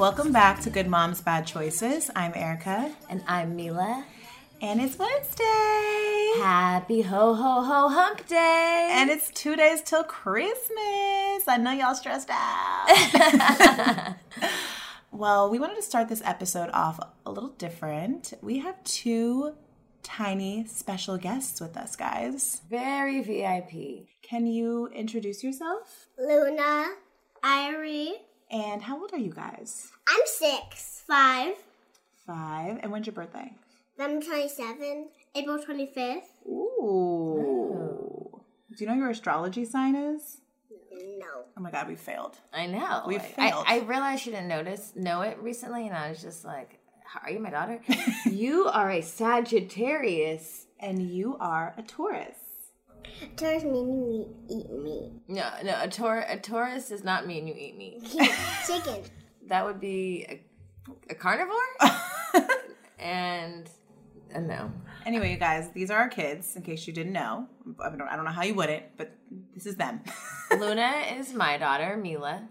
Welcome back to Good Moms Bad Choices. I'm Erica, And I'm Milah. and it's Wednesday. Happy ho ho ho hunk day. And it's two days till Christmas. I know y'all stressed out. well, we wanted to start this episode off a little different. We have two tiny special guests with us, guys. Very VIP. Can you introduce yourself? Luna, Irie. And how old are you guys? I'm six. Five. Five. And when's your birthday? I'm 27. April 25th. Ooh. Do you know your astrology sign is? No. Oh my god, we failed. I know. We I- failed. I, I realized you didn't notice know it recently, and I was just like, "Are you my daughter? you are a Sagittarius." And you are a Taurus. Taurus meaning you eat meat. No, no. A Taur a Taurus does not mean you eat meat. Chicken. That would be a, a carnivore. and a no. Anyway, you guys, these are our kids, in case you didn't know. I don't, I don't know how you wouldn't, but this is them. Luna is my daughter, Milah.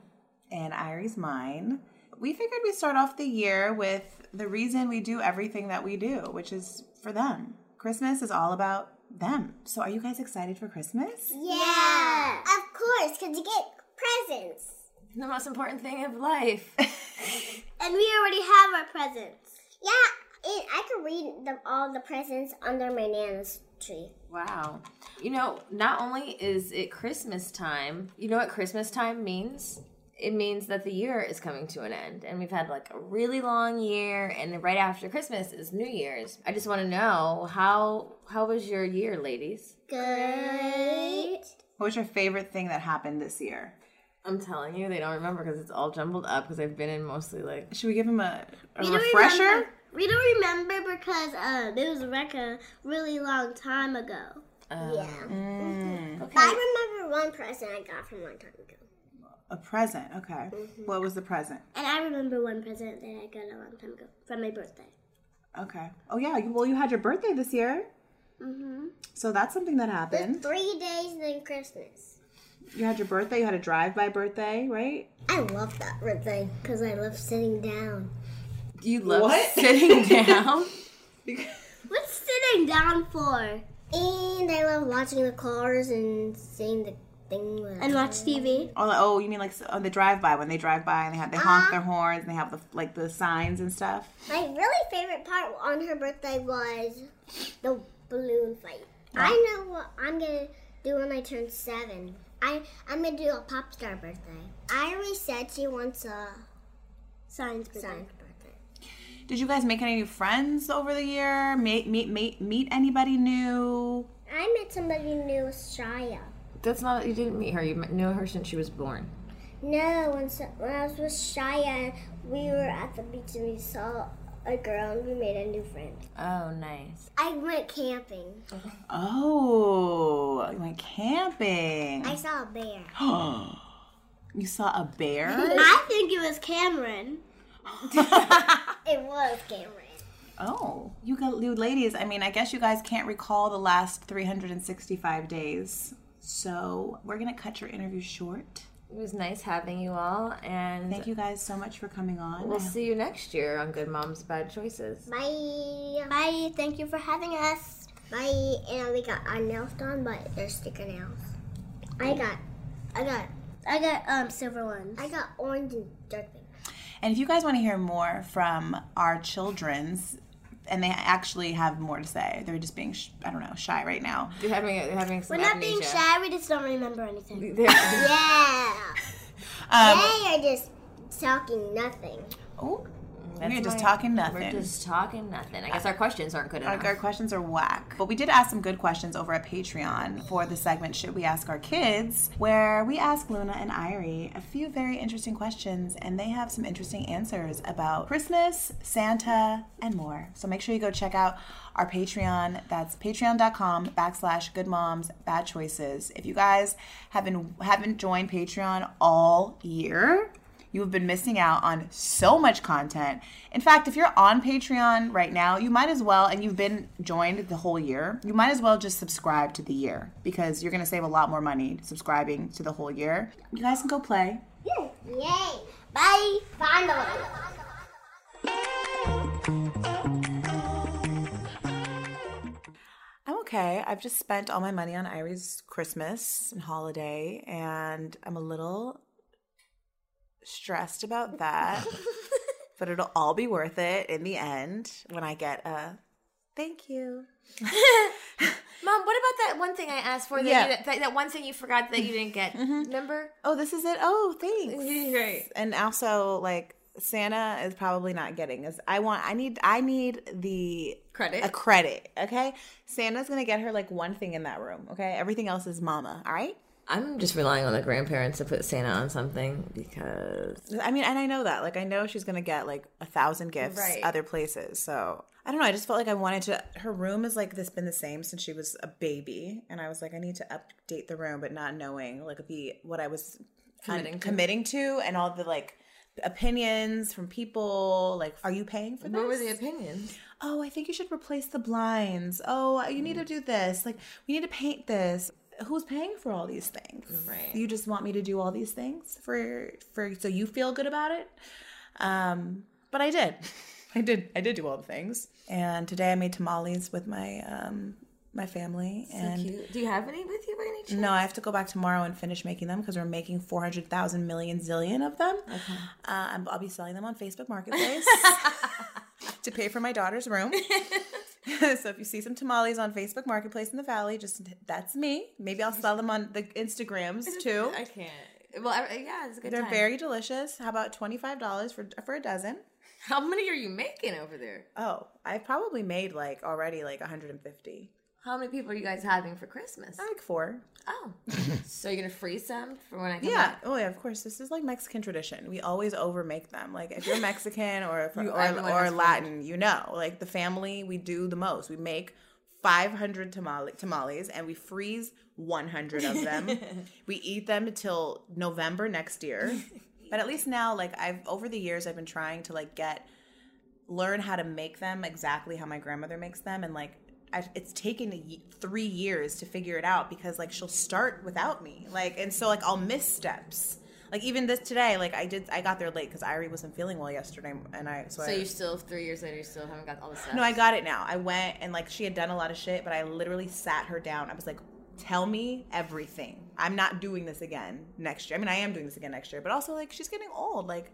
and Irie's mine. We figured we'd start off the year with the reason we do everything that we do, which is for them. Christmas is all about them. So, are you guys excited for Christmas? Yeah. Of course, because you get presents. The most important thing of life. And we already have our presents. Yeah. It, I can read the, all the presents under my nana's tree. Wow. You know, not only is it Christmas time, you know what Christmas time means? It means that the year is coming to an end and we've had like a really long year and right after Christmas is New Year's. I just want to know how how was your year, ladies? Great. What was your favorite thing that happened this year? I'm telling you, they don't remember because it's all jumbled up because I've been in mostly like Should we give them a, a We refresher? remember- We don't remember because um, it was like a really long time ago. yeah. Mm, I remember one present I got from one time ago. A present. Okay. Mm-hmm. What was the present? And I remember one present that I got a long time ago from my birthday. Okay. Oh yeah. You, well, you had your birthday this year, Mm-hmm. so that's something that happened. Three days then Christmas. You had your birthday. You had a drive-by birthday, right? I love that birthday because I love sitting down. you love What? sitting down. What's sitting down for? And I love watching the cars and seeing the thing. And watch TV. Oh, oh, you mean like on the drive-by when they drive by and they have they honk uh-huh. their horns and they have the like the signs and stuff. My really favorite part on her birthday was the balloon fight. I know what I'm gonna do when I turn seven. I I'm gonna do a pop star birthday. I already said she wants a science birthday. Science birthday. Did you guys make any new friends over the year? Meet meet meet meet anybody new? I met somebody new, Shia. That's not you didn't meet her. You knew her since she was born. No, when, so- when I was with Shia, we were at the beach and we saw a girl and we made a new friend. Oh, nice. I went camping. Oh, you went camping. I saw a bear. you saw a bear? I think it was Cameron. it was Cameron. oh, you got you ladies. I mean, I guess you guys can't recall the last 365 days. So we're gonna cut your interview short. It was nice having you all, and Thank you guys so much for coming on. we'll see you next year on Good Moms Bad Choices. Bye. Bye. Thank you for having us. Bye. And we got our nails done, but they're sticker nails. I got, I got, I got um silver ones. I got orange and dark pink. And if you guys want to hear more from our children's, and they actually have more to say, they're just being, sh- I don't know, shy right now. They're having they're having some We're not being shy. We just don't remember anything. Yeah. Um, they are just talking nothing. oh, That's we're just my- talking nothing. We're just talking nothing. I guess our questions aren't good enough. Like our questions are whack. But we did ask some good questions over at Patreon for the segment Should We Ask Our Kids? where we asked Luna and Irie a few very interesting questions and they have some interesting answers about Christmas, Santa, and more. So make sure you go check out our Patreon. That's patreon.com backslash good moms bad choices. If you guys haven't haven't joined Patreon all year, you have been missing out on so much content. In fact, if you're on Patreon right now, you might as well, and you've been joined the whole year, you might as well just subscribe to the year because you're going to save a lot more money subscribing to the whole year. You guys can go play. Yay! Bye. Finally. I'm okay. I've just spent all my money on Irie's Christmas and holiday, and I'm a little stressed about that. but it'll all be worth it in the end when I get a thank you. Mom, what about that one thing I asked for? That, Yeah. you, that, that one thing you forgot that you didn't get. Mm-hmm. Remember? Oh, this is it. Oh, thanks. Right. And also, like Santa is probably not getting as I want. I need. I need the Credit. A credit. Okay. Santa's gonna get her like one thing in that room. Okay. Everything else is Mama. All right. I'm just relying on the grandparents to put Santa on something because I mean, and I know that. Like, I know she's gonna get like a thousand gifts Right. other places. So I don't know. I just felt like I wanted to. Her room is like this been the same since she was a baby, and I was like, I need to update the room, but not knowing like the what I was Committing un- to. committing to, and all the like opinions from people. Like, are you paying for this? what were the opinions? oh, I think you should replace the blinds. Oh, you Mm. need to do this. Like, we need to paint this. Who's paying for all these things? Right. You just want me to do all these things for for so you feel good about it. Um, but I did. I did. I did do all the things. And today I made tamales with my um my family and Cute. Do you have any with you by any chance? no, I have to go back tomorrow and finish making them because we're making 400,000 million zillion of them. Uh, I'll be selling them on Facebook Marketplace to pay for my daughter's room. so if you see some tamales on Facebook Marketplace in the Valley, just that's me. Maybe I'll sell them on the Instagrams too. I can't. Well, I, yeah, it's a good They're time. very delicious. How about $25 for for a dozen? How many are you making over there? Oh, I've probably made like already like 150. How many people are you guys having for Christmas? Like four. Oh, so you're gonna freeze some for when I come Yeah. back? Oh yeah. Of course. This is like Mexican tradition. We always overmake them. Like if you're Mexican or if, You- or, or has food. Latin, you know, like the family, we do the most. We make 500 tamale, tamales and we freeze 100 of them. we eat them until November next year. But at least now, like I've over the years, I've been trying to like get learn how to make them exactly how my grandmother makes them and like I've, it's taken a three years to figure it out because like she'll start without me. Like and so like i'll miss steps. Like even this today like i did i got there late because irie wasn't feeling well yesterday and i so, So I, you're still three years later. You still haven't got all the stuff. no i got it now. I went and like she had done a lot of shit but i literally sat her down. I was like tell me everything. I'm not doing this again next year. I mean i am doing this again next year but also like she's getting old. Like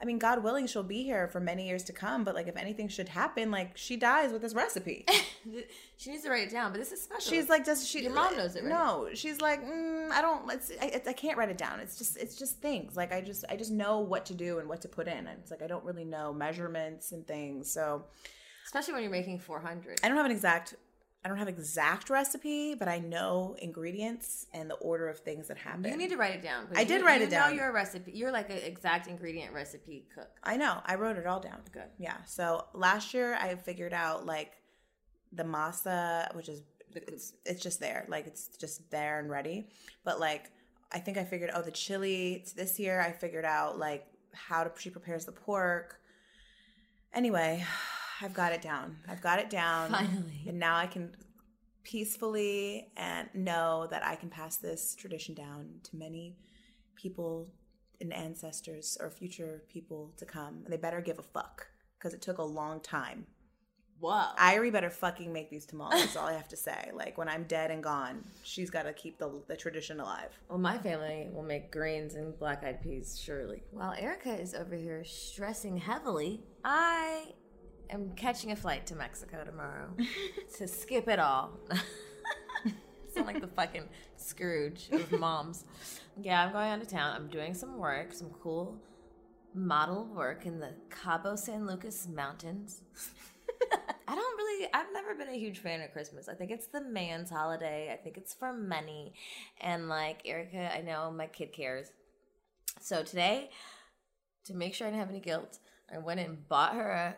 I mean, God willing, she'll be here for many years to come. But like, if anything should happen, like she dies with this recipe. she needs to write it down. But this is special. She's like, does she? Your mom knows it, right? No, she's like, mm, I don't. Let's. I, I can't write it down. It's just, it's just things. Like I just, I just know what to do and what to put in. And it's like I don't really know measurements and things. So especially when you're making 400. I don't have an exact. I don't have exact recipe, but I know ingredients and the order of things that happen. You need to write it down. I did you- write you it down. know you're a recipe. You're like an exact ingredient recipe cook. I know. I wrote it all down. Good. Yeah. So last year I figured out like the masa, which is it's it's just there, like it's just there and ready. But like I think I figured oh the chili this year I figured out like how to she prepares the pork. Anyway, I've got it down. I've got it down. Finally. And now I can peacefully and know that I can pass this tradition down to many people and ancestors or future people to come. And they better give a fuck because it took a long time. Whoa. Irie better fucking make these tamales. That's all I have to say. Like when I'm dead and gone, she's got to keep the, the tradition alive. Well, my family will make greens and black eyed peas, surely. While Erica is over here stressing heavily, I am catching a flight to Mexico tomorrow to skip it all. Sound like the fucking Scrooge of moms. Yeah, I'm going out of town. I'm doing some work, some cool model work in the Cabo San Lucas Mountains. I don't really, I've never been a huge fan of Christmas. I think it's the man's holiday. I think it's for money. And like Erica, I know my kid cares. So today, to make sure I didn't have any guilt, I went and bought her a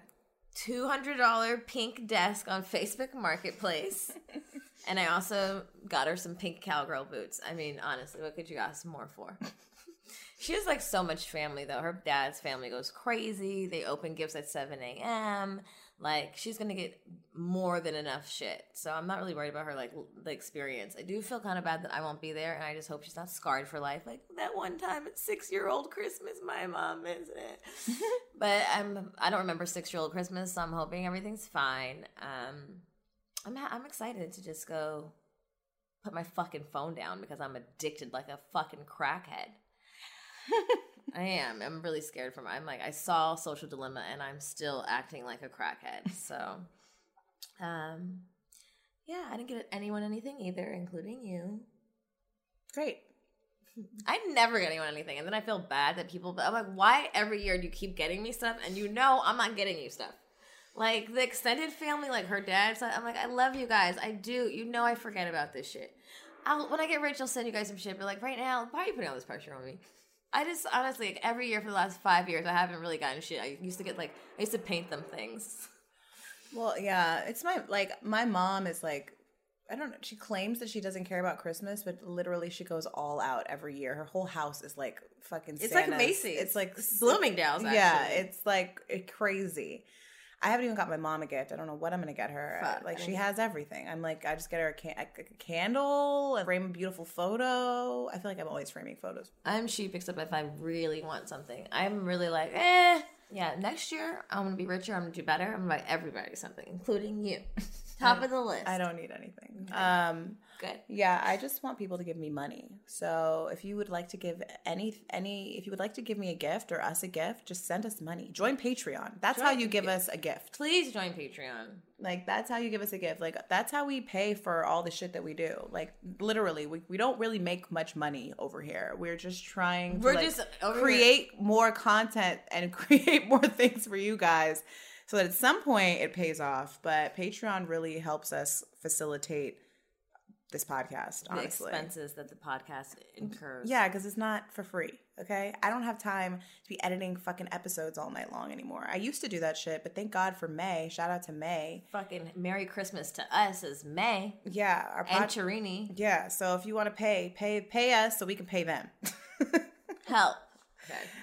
$200 pink desk on Facebook Marketplace. and I also got her some pink cowgirl boots. I mean, honestly, what could you ask more for? She has like so much family though. Her dad's family goes crazy. They open gifts at 7 a.m. like she's gonna get more than enough shit. So I'm not really worried about her like l- the experience. I do feel kind of bad that I won't be there, and I just hope she's not scarred for life. Like that one time at six year old Christmas, my mom missed it. but I'm I don't remember six year old Christmas, so I'm hoping everything's fine. Um, I'm ha- I'm excited to just go put my fucking phone down because I'm addicted like a fucking crackhead. I am. I'm really scared from. I'm like I saw Social Dilemma and I'm still acting like a crackhead. So, um, yeah, I didn't get anyone anything either, including you. Great. I never get anyone anything, and then I feel bad that people. But I'm like, why every year do you keep getting me stuff, and you know I'm not getting you stuff. Like the extended family, like her dad. So I'm like, I love you guys. I do. You know, I forget about this shit. I'll when I get rich, I'll send you guys some shit. But like right now, why are you putting all this pressure on me? I just honestly, like every year for the last five years, I haven't really gotten shit. I used to get like, I used to paint them things. Well, yeah, it's my like my mom is like I don't know. She claims that she doesn't care about Christmas, but literally she goes all out every year. Her whole house is like fucking. It's like Santa's. Macy's. It's like Bloomingdale's, actually. Yeah. It's like eh, crazy. I haven't even got my mom a gift. I don't know what I'm gonna get her. Fuck. Like she has everything. I'm like, I just get her a, can- a candle, and frame a beautiful photo. I feel like I'm always framing photos. I'm cheap except if I really want something. I'm really like, eh. Yeah, next year I'm gonna be richer. I'm gonna do better. I'm gonna buy everybody something, including you. Top of the list. I don't need anything. Um, Good. Yeah, I just want people to give me money. So if you would like to give any any if you would like to give me a gift or us a gift, just send us money. Join Patreon. That's how you give Patreon. us a gift. Please join Patreon. Like that's how you give us a gift. Like that's how we pay for all the shit that we do. Like literally, we, we don't really make much money over here. We're just trying to We're like, just over here- create more content and create more things for you guys so that at some point it pays off. But Patreon really helps us facilitate this podcast, The honestly. expenses that the podcast incurs. Yeah, because it's not for free. Okay, I don't have time to be editing fucking episodes all night long anymore. I used to do that shit, but thank God for May. Shout out to May. Fucking Merry Christmas to us is May Yeah, our and pod- Charini. yeah. So if you want to pay, pay, pay us so we can pay them. Help.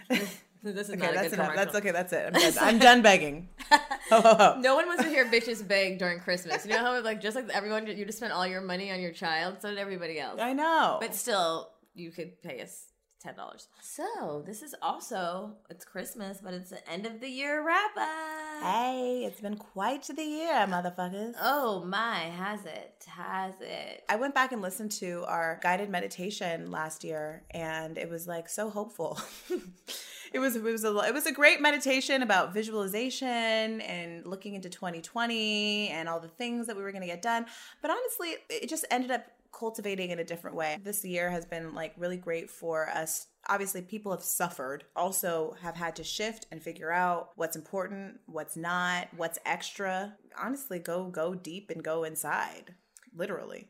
Okay. This is okay, not a that's enough. That's okay. That's it. I'm done, I'm done begging. Ho, ho, ho. No one wants to hear bitches beg during Christmas. You know how like just like everyone you just spent all your money on your child, so did everybody else. I know. But still, you could pay us ten dollars. So this is also it's Christmas, but it's the end of the year wrap up. hey, it's been quite the year, motherfuckers. Oh my, has it? Has it? I went back and listened to our guided meditation last year, and it was like so hopeful. It was it was a it was a great meditation about visualization and looking into 2020 and all the things that we were going to get done. But honestly, it just ended up cultivating in a different way. This year has been like really great for us. Obviously, people have suffered, also have had to shift and figure out what's important, what's not, what's extra. Honestly, go go deep and go inside. Literally.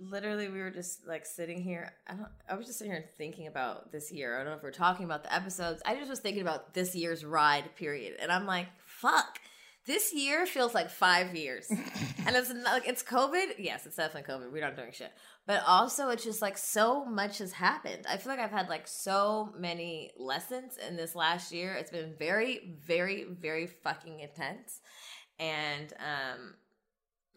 Literally, we were just like sitting here. I don't. I was just sitting here thinking about this year. I don't know if we're talking about the episodes. I just was thinking about this year's ride period, and I'm like, fuck. This year feels like five years, and it's not, like it's COVID. Yes, it's definitely COVID. We're not doing shit, but also it's just like so much has happened. I feel like I've had like so many lessons in this last year. It's been very, very, very fucking intense, and um,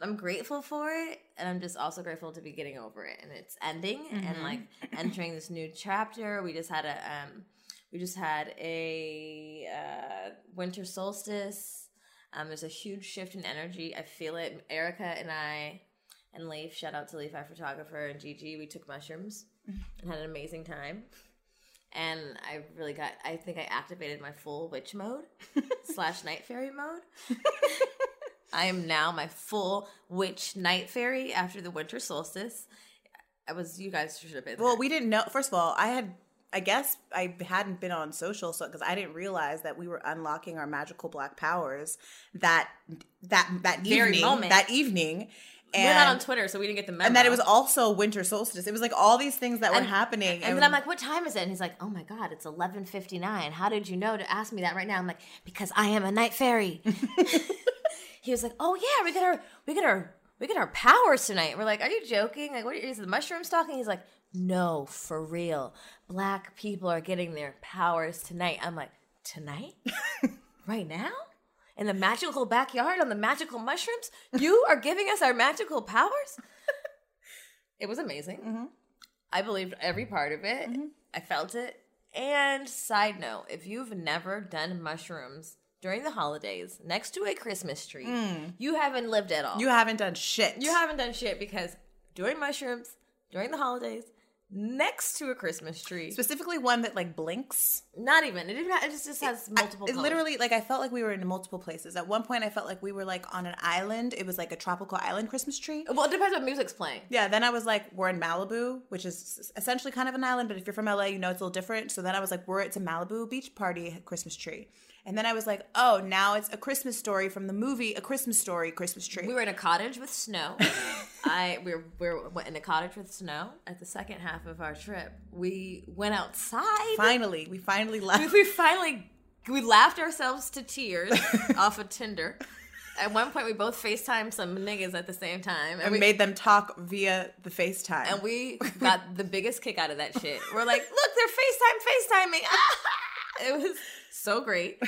I'm grateful for it, and I'm just also grateful to be getting over it, and it's ending and like entering this new chapter. We just had a um, we just had a uh, winter solstice. Um, there's a huge shift in energy. I feel it. Erica and I and Leaf, shout out to Leaf, our photographer, and Gigi. We took mushrooms and had an amazing time. And I really got. I think I activated my full witch mode slash night fairy mode. I am now my full witch night fairy after the winter solstice. I was. You guys should have been. Well, there. we didn't know. First of all, I had, I guess I hadn't been on social, so because I didn't realize that we were unlocking our magical black powers that that that Very evening, moment. that evening, and we're not on Twitter, so we didn't get the memo. and that it was also winter solstice. It was like all these things that were And- happening, And then I'm like, "What time is it?" And he's like, "Oh my god, it's 11:59. How did you know to ask me that right now?" I'm like, "Because I am a night fairy." he was like, "Oh yeah, we get our we get our we get our powers tonight." We're like, "Are you joking? Like, what is the mushrooms talking?" He's like, "No, for real. Black people are getting their powers tonight." I'm like, "Tonight? right now?" in the magical backyard on the magical mushrooms. You are giving us our magical powers. it was amazing. Mm-hmm. I believed every part of it. I felt it. And side note, if you've never done mushrooms during the holidays next to a Christmas tree, you haven't lived at all. Mm. You haven't done shit. You haven't done shit because doing mushrooms during the holidays next to a Christmas tree, specifically one that like blinks. not even. It, even, it just, just has multiple. I, it literally like I felt like we were in multiple places. At one point, I felt like we were like on an island. It was like a tropical island Christmas tree. Well, it depends what music's playing. Yeah, then I was like, we're in Malibu, which is essentially kind of an island, but if you're from LA, you know it's a little different. So then I was like, we're it's a Malibu beach party Christmas tree. And then I was like, oh, now it's a Christmas story from the movie A Christmas Story Christmas tree. We were in a cottage with snow. I we were, we were in a cottage with snow. At the second half of our trip, we went outside. finally, we finally We, left. we finally we laughed ourselves to tears off of Tinder. At one point, we both Facetimed some niggas at the same time, and and we made them talk via the FaceTime. and we got the biggest kick out of that shit. We're like, look, they're FaceTime, FaceTiming. it was so great.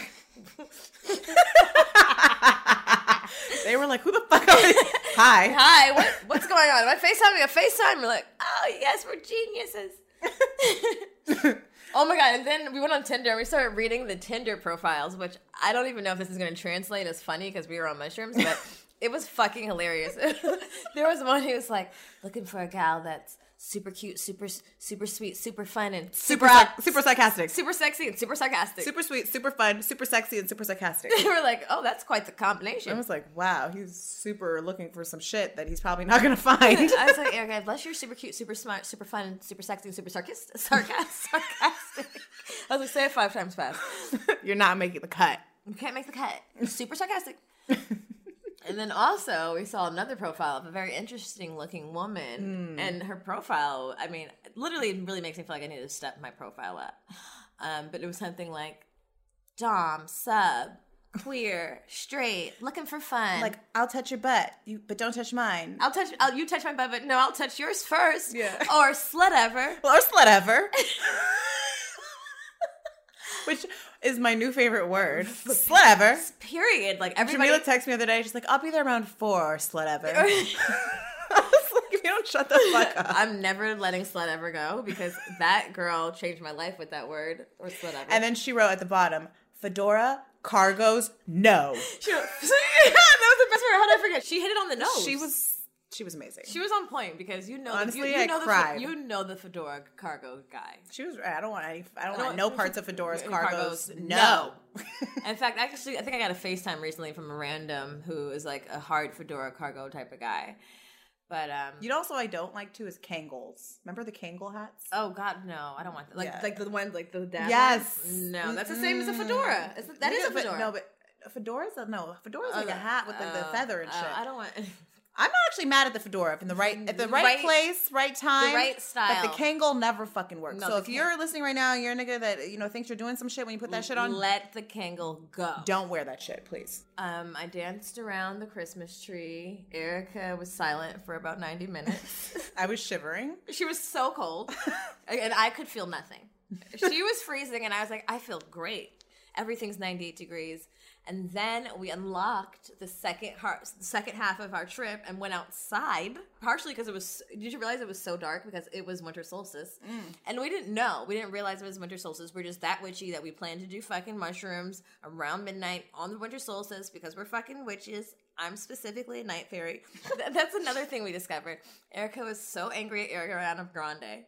they were like, who the fuck are you? Hi. Hi, what, what's going on? Am I FaceTiming a FaceTime? We're like, oh yes, we're geniuses. oh my god! And then we went on Tinder and we started reading the Tinder profiles, which I don't even know if this is going to translate as funny because we were on mushrooms, but it was fucking hilarious. there was one who was like looking for a gal that's super cute, super super sweet, super fun, and Super, super super sarcastic. super sexy and super sarcastic. Super sweet, super fun, super sexy, and super sarcastic. we were like, oh, that's quite the combination. I was like, wow, he's super looking for some shit that he's probably not gonna find. I was like, okay, bless you're super cute, super smart, super fun, super sexy, and super sarcastic. sarcastic. sarcastic. I was like, say it five times fast. You're not making the cut. You can't make the cut. Super sarcastic. And then also, we saw another profile of a very interesting looking woman. And her profile, I mean, literally it really makes me feel like I need to step my profile up. Um, but it was something like Dom, sub, queer, straight, looking for fun. Like, I'll touch your butt, you, but don't touch mine. I'll touch. I'll, you touch my butt, but no, I'll touch yours first. Yeah. Or slut ever. or slut ever. Which is my new favorite word. Slut ever. Period. Like everybody. Jamilah texted me the other day. She's like, "I'll be there around four, slut ever." I was like, "If you don't shut the fuck up." I'm never letting slut ever go because that girl changed my life with that word or slut ever. And then she wrote at the bottom, "Fedora cargos, no." she, that was the best word. How did I forget? She hit it on the nose. She was, she was amazing. She was on point because you know. Honestly, the, you, you I know cried. The, you know the fedora cargo guy. She was. I don't want any. I don't, don't want no parts of Fedora's cargos. cargos, No. In fact, actually, I think I got a FaceTime recently from a random who is like a hard fedora cargo type of guy. But um, you know, also I don't like too is Kangols. Remember the Kangol hats? Oh God, no! I don't want that. Like, Yeah. like the one, like the dad. Yes. ones? No, that's the same as a fedora. It's, that is a But- fedora. No, but a fedora's a, no. Fedora's Oh, like a hat with like the oh, feather and oh, shit. I don't want. I'm not actually mad at the fedora if in the right at the right, Right- place, right time, right style. But the Kangol never fucking works. No, so if Kang- you're listening right now, you're a nigga that you know thinks you're doing some shit when you put that shit on. Let the Kangol go. don't wear that shit, please. Um, I danced around the Christmas tree. Erica was silent for about ninety minutes. I was shivering. she was so cold, and I could feel nothing. She was freezing, and I was like, I feel great. Everything's ninety-eight degrees. And then we unlocked the second har- second half of our trip and went outside. Partially because it was. Did you realize it was so dark because it was winter solstice? Mm. And we didn't know. We didn't realize it was winter solstice. We're just that witchy that we planned to do fucking mushrooms around midnight on the winter solstice because we're fucking witches. I'm specifically a night fairy. That's another thing we discovered. Erica was so angry at Ariana Grande.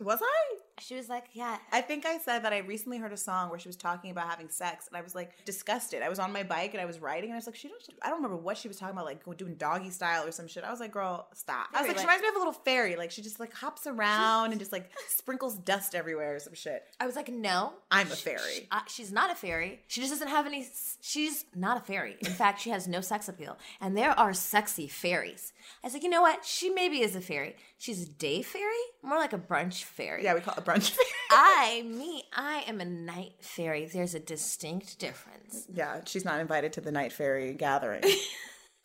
Was I? She was like, "Yeah, I think I said that I recently heard a song where she was talking about having sex, and I was like disgusted. I was on my bike and I was riding, and I was like, she don't. I don't remember what she was talking about, like doing doggy style or some shit. I was like, girl, stop. I was like, she reminds me of a little fairy. Like she just like hops around and just like sprinkles dust everywhere or some shit. I was like, no, I'm a fairy. uh, she's not a fairy. She just doesn't have any. She's not a fairy. In fact, she has no sex appeal. And there are sexy fairies. I was like, you know what? She maybe is a fairy. She's a day fairy, more like a brunch fairy. Yeah, we call it brunch fairy. I, me, I am a night fairy. There's a distinct difference. yeah, she's not invited to the night fairy gathering.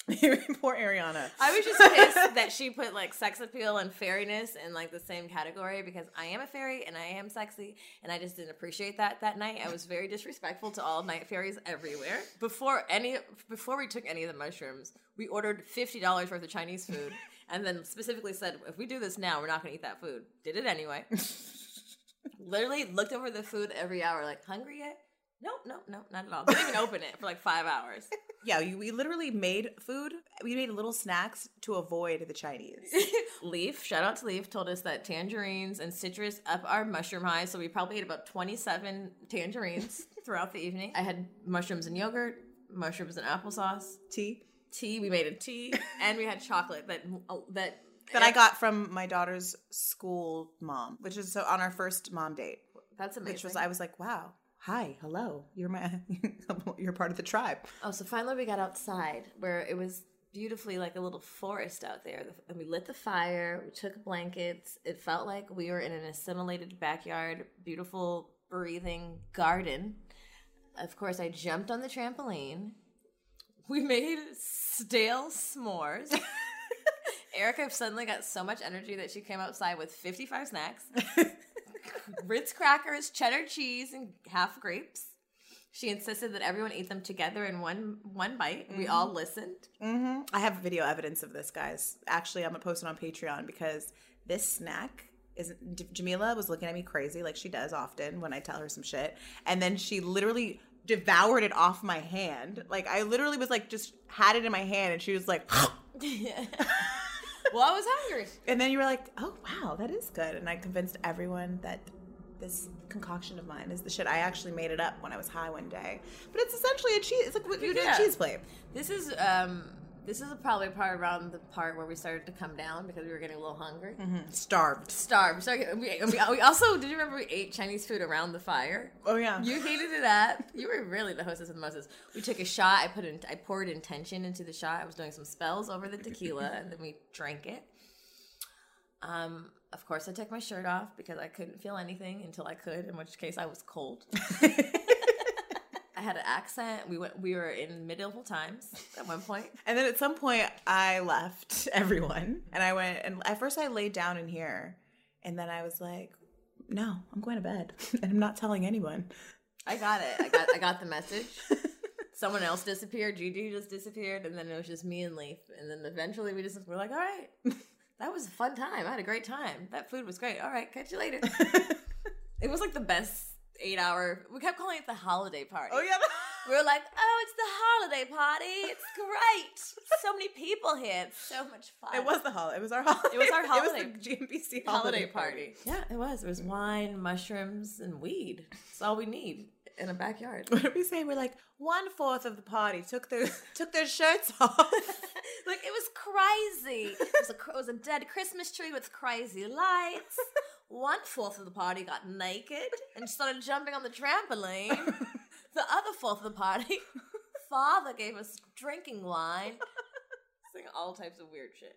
Poor Ariana. I was just pissed that she put like sex appeal and fairiness in like the same category because I am a fairy and I am sexy and I just didn't appreciate that that night. I was very disrespectful to all night fairies everywhere. Before any before we took any of the mushrooms, we ordered fifty dollars worth of Chinese food and then specifically said if we do this now, we're not going to eat that food. Did it anyway. Literally looked over the food every hour, like hungry yet? Nope, nope, nope, not at all. Didn't even open it for like five hours. Yeah, we, we literally made food. We made little snacks to avoid the Chinese. Leaf, shout out to Leaf, told us that tangerines and citrus up our mushroom high. So we probably ate about 27 tangerines throughout the evening. I had mushrooms and yogurt, mushrooms and applesauce, Tea tea. We made a tea, and we had chocolate that oh, that that I got from my daughter's school mom, which is so on our first mom date. That's amazing. Which was I was like, wow, hi, hello, you're my, you're part of the tribe. Oh, so finally we got outside where it was beautifully like a little forest out there. And we lit the fire, we took blankets. It felt like we were in an assimilated backyard, beautiful breathing garden. Of course, I jumped on the trampoline. We made stale s'mores. Erica suddenly got so much energy that she came outside with 55 snacks. Ritz crackers, cheddar cheese, and half grapes. She insisted that everyone eat them together in one one bite. We all listened. Mm-hmm. I have video evidence of this, guys. Actually, I'm gonna post it on Patreon because this snack is Jamilah was looking at me crazy, like she does often when I tell her some shit, and then she literally devoured it off my hand. Like I literally was like just had it in my hand, and she was like. Well, I was hungry. And then you were like, "Oh wow, that is good." And I convinced everyone that this concoction of mine is the shit. I actually made it up when I was high one day, but it's essentially a cheese. It's like what you do a cheese plate. This is um this is probably part around the part where we started to come down because we were getting a little hungry. Starved. Starved. So we, we, we also did you remember we ate Chinese food around the fire? Oh yeah. You hated it up. You were really the hostess of the mostest. We took a shot. I put in, I poured intention into the shot. I was doing some spells over the tequila, and then we drank it. Um, of course, I took my shirt off because I couldn't feel anything until I could. In which case, I was cold. I had an accent. We went. We were in medieval times at one point. And then at some point, I left everyone, and I went. And at first, I laid down in here, and then I was like, "No, I'm going to bed, and I'm not telling anyone." I got it. I got. I got the message. Someone else disappeared. Gigi just disappeared, and then it was just me and Leaf. And then eventually, we just were like, "All right, that was a fun time. I had a great time. That food was great. All right, catch you later." it was like the best eight hour. We kept calling it the holiday party. Oh yeah. We were like, "Oh, it's the holiday party. It's great. So many people here. It's so much fun." It was the holiday. It was our holiday. It was our holiday. It was the GMBC holiday party. Yeah, it was. It was wine, mushrooms, and weed. That's all we need in a backyard. What did we say? We're like one fourth of the party took their took their shirts off. like it was crazy. It was, a, it was a dead Christmas tree with crazy lights. One fourth of the party got naked and started jumping on the trampoline. The other fourth of the party, father gave us drinking wine. Saying all types of weird shit.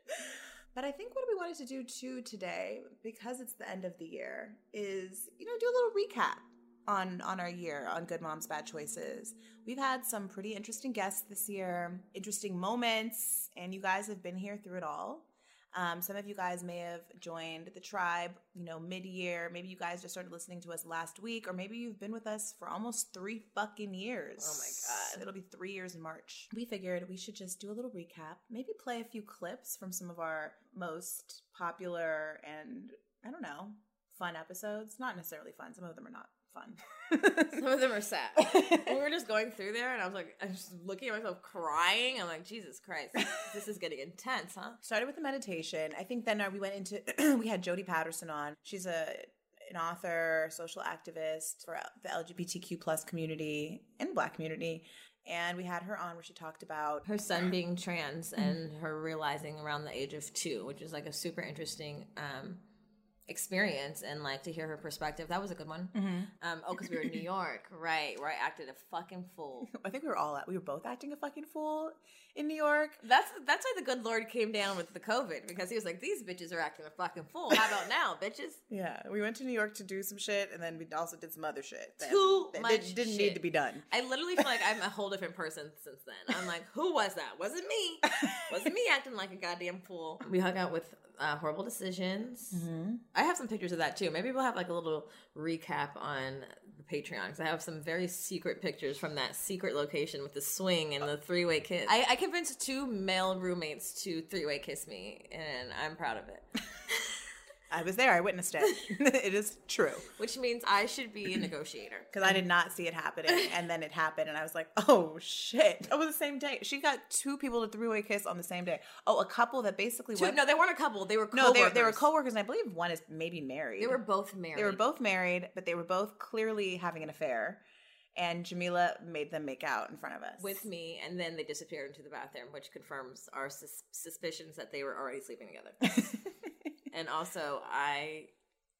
But I think what we wanted to do too today, because it's the end of the year, is you know do a little recap on on our year on Good Moms Bad Choices. We've had some pretty interesting guests this year, interesting moments, and you guys have been here through it all. Um, some of you guys may have joined the tribe, you know, mid year. Maybe you guys just started listening to us last week, or maybe you've been with us for almost three fucking years. Oh my God. It'll be three years in March. We figured we should just do a little recap, maybe play a few clips from some of our most popular and, I don't know, fun episodes. Not necessarily fun, some of them are not fun. Some of them are sad. we were just going through there, and I was like, I'm just looking at myself crying. I'm like, Jesus Christ, this is getting intense, huh? started with the meditation. I think then uh, we went into we had Jodie Patterson on. She's a an author, social activist for the LGBTQ plus community and Black community, and we had her on where she talked about Her son being trans and her realizing around the age of two, which is like a super interesting um, experience and like to hear her perspective. That was a good one. Um, oh, because we were in New York, right? Where I acted a fucking fool. I think we were all at, we were both acting a fucking fool in New York. That's that's why the good Lord came down with the COVID because he was like, these bitches are acting a fucking fool. How about now, bitches? Yeah, we went to New York to do some shit, and then we also did some other shit. that- Too that much did- didn't shit. need to be done. I literally feel like I'm a whole different person since then. I'm like, who was that? Wasn't me. Wasn't me acting like a goddamn fool. We hung out with uh, horrible decisions. I have some pictures of that too. Maybe we'll have like a little recap on the Patreon because I have some very secret pictures from that secret location with the swing and the three way kiss. I, I convinced two male roommates to three way kiss me, and I'm proud of it. I was there. I witnessed it. it is true Which means I should be a negotiator. because I did not see it happening, and then it happened, and I was like, "Oh shit!" That was the same day. She got two people to three way kiss on the same day. Oh, a couple that basically Two, went. no, they weren't a couple. They were no, they, they were coworkers. coworkers, and I believe one is maybe married. They were both married. They were both married, but they were both clearly having an affair. And Jamilah made them make out in front of us. with me, and then they disappeared into the bathroom, which confirms our sus- suspicions that they were already sleeping together. and also, I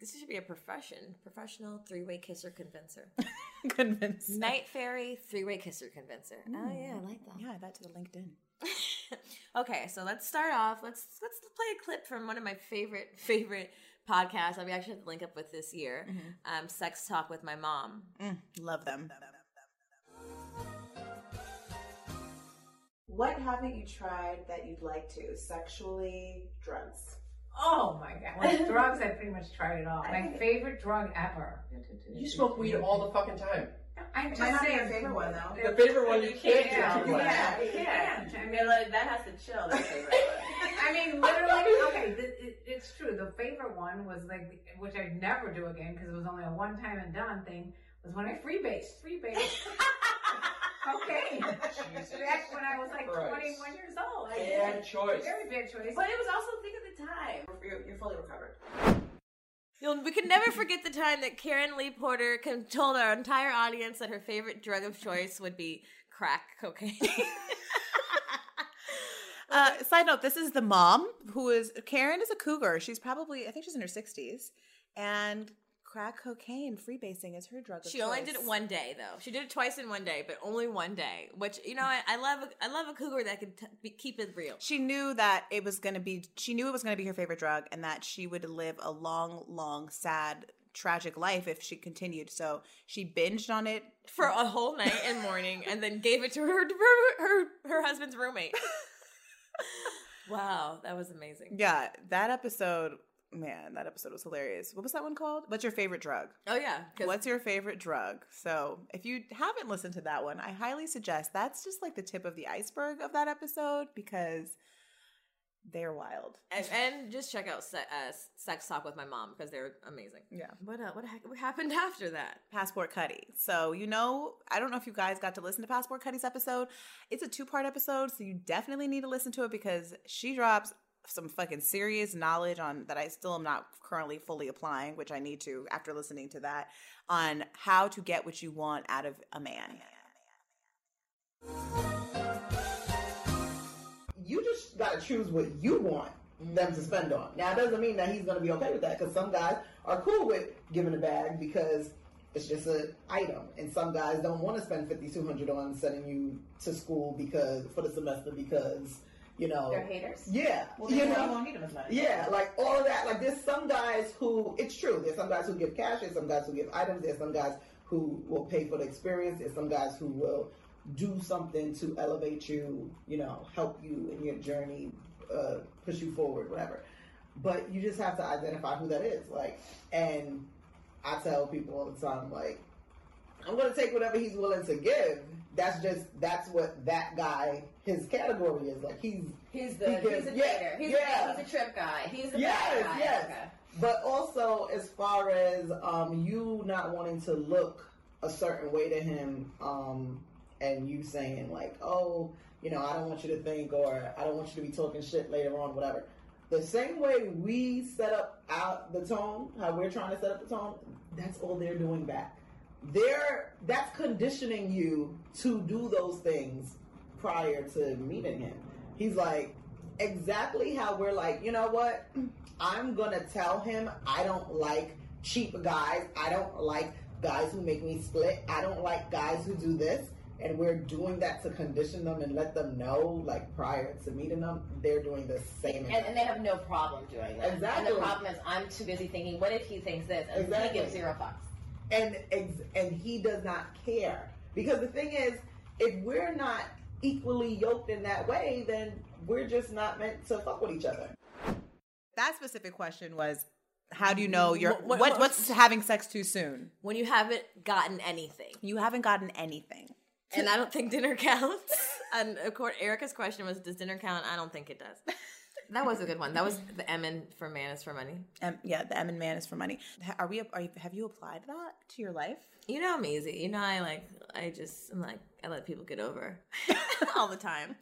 this should be a profession: professional three-way kisser convincer, convinced. night fairy three-way kisser convincer. Oh hmm. yeah, I like that. Yeah, that to the LinkedIn. okay, so let's start off. Let's let's play a clip from one of my favorite favorite podcasts. I mean, actually have to link up with this year. Mm-hmm. Um, Sex Talk with my mom. Mm, love them. What haven't you tried that you'd like to? Sexually, drugs. Oh my god. Well, drugs, I pretty much tried it all. My favorite drug ever. You smoke weed all the fucking time. I'm just Might not be saying. your favorite one, though. The favorite one you can't Yeah, get too much. yeah, you can't. I mean, like that has to chill. That's favorite. I mean, literally, okay, th- it, it's true. The favorite one was like, which I'd never do again because it was only a one time and done thing, was when I freebased. Freebased. okay. Back when I was like Christ. 21 years old. I Bad did. choice. Very bad choice. but it was also think of the time. You're, you're fully recovered. You'll, we can never forget the time that Karen Lee Porter con- told our entire audience that her favorite drug of choice would be crack cocaine. Uh, side note: This is the mom who is Karen is a cougar. She's probably I think she's in her sixties, and crack cocaine freebasing is her drug. Of she only did it one day though. She did it twice in one day, but only one day. Which you know, I, I love. A, I love a cougar that can t- be, keep it real. She knew that it was going to be. She knew it was going to be her favorite drug, and that she would live a long, long, sad, tragic life if she continued. So she binged on it. for a whole night and morning, and then gave it to her her, her husband's roommate. wow, that was amazing. Yeah, that episode. Man, that episode was hilarious. What was that one called? What's your favorite drug? Oh yeah. What's your favorite drug? So, if you haven't listened to that one, I highly suggest that's just like the tip of the iceberg of that episode because they're wild. and, and just check out Se- uh, Sex Talk with my mom because they're amazing. Yeah. What uh, what, heck, what happened after that? Passport Cutty. So, you know, I don't know if you guys got to listen to Passport Cutty's episode. It's a two part episode, so you definitely need to listen to it because she drops some fucking serious knowledge on that I still am not currently fully applying, which I need to after listening to that, on how to get what you want out of a man. you just gotta choose what you want them to spend on. Now, it doesn't mean that he's gonna be okay with that because some guys are cool with giving a bag because it's just an item, and some guys don't want to spend fifty two hundred on sending you to school because for the semester because you know They're haters. Yeah, Well, you know. won't them as much. Yeah, like all of that. Like there's some guys who it's true. There's some guys who give cash. There's some guys who give items. There's some guys who will pay for the experience. There's some guys who will do something to elevate you. You know, help you in your journey, uh, push you forward, whatever. But you just have to identify who that is. Like, and I tell people all the time, like, I'm gonna take whatever he's willing to give. That's just that's what that guy his category is. Like he's He's the He gives- he's a yeah. He's, yeah. he's a trip guy. He's the yes, guy. yes. Okay. But also, as far as um, you not wanting to look a certain way to him, um, and you saying like, "Oh, you know, I don't want you to think," or "I don't want you to be talking shit later on," whatever. The same way we set up out the tone, how we're trying to set up the tone, that's all they're doing back. They're that's conditioning you to do those things prior to meeting him. He's like, exactly how we're like, you know what? I'm gonna tell him I don't like cheap guys. I don't like guys who make me split. I don't like guys who do this. And we're doing that to condition them and let them know, like prior to meeting them, they're doing the same. And, and they have no problem doing that. And Exactly. the problem is, I'm too busy thinking, what if he thinks this? And Exactly. he gives zero fucks. and and he does not care because the thing is if we're not equally yoked in that way then we're just not meant to fuck with each other That specific question was, how do you know you're What- what, what- what's having sex too soon? When you haven't gotten anything. You haven't gotten anything. And I don't think dinner counts. and of course, Erica's question was, does dinner count? I don't think it does. That was a good one. That was the M in for man is for money. Um, yeah, the M and man is for money. Are we? Are you, have you applied that to your life? You know I'm easy. You know I like I just I'm like I let people get over all the time.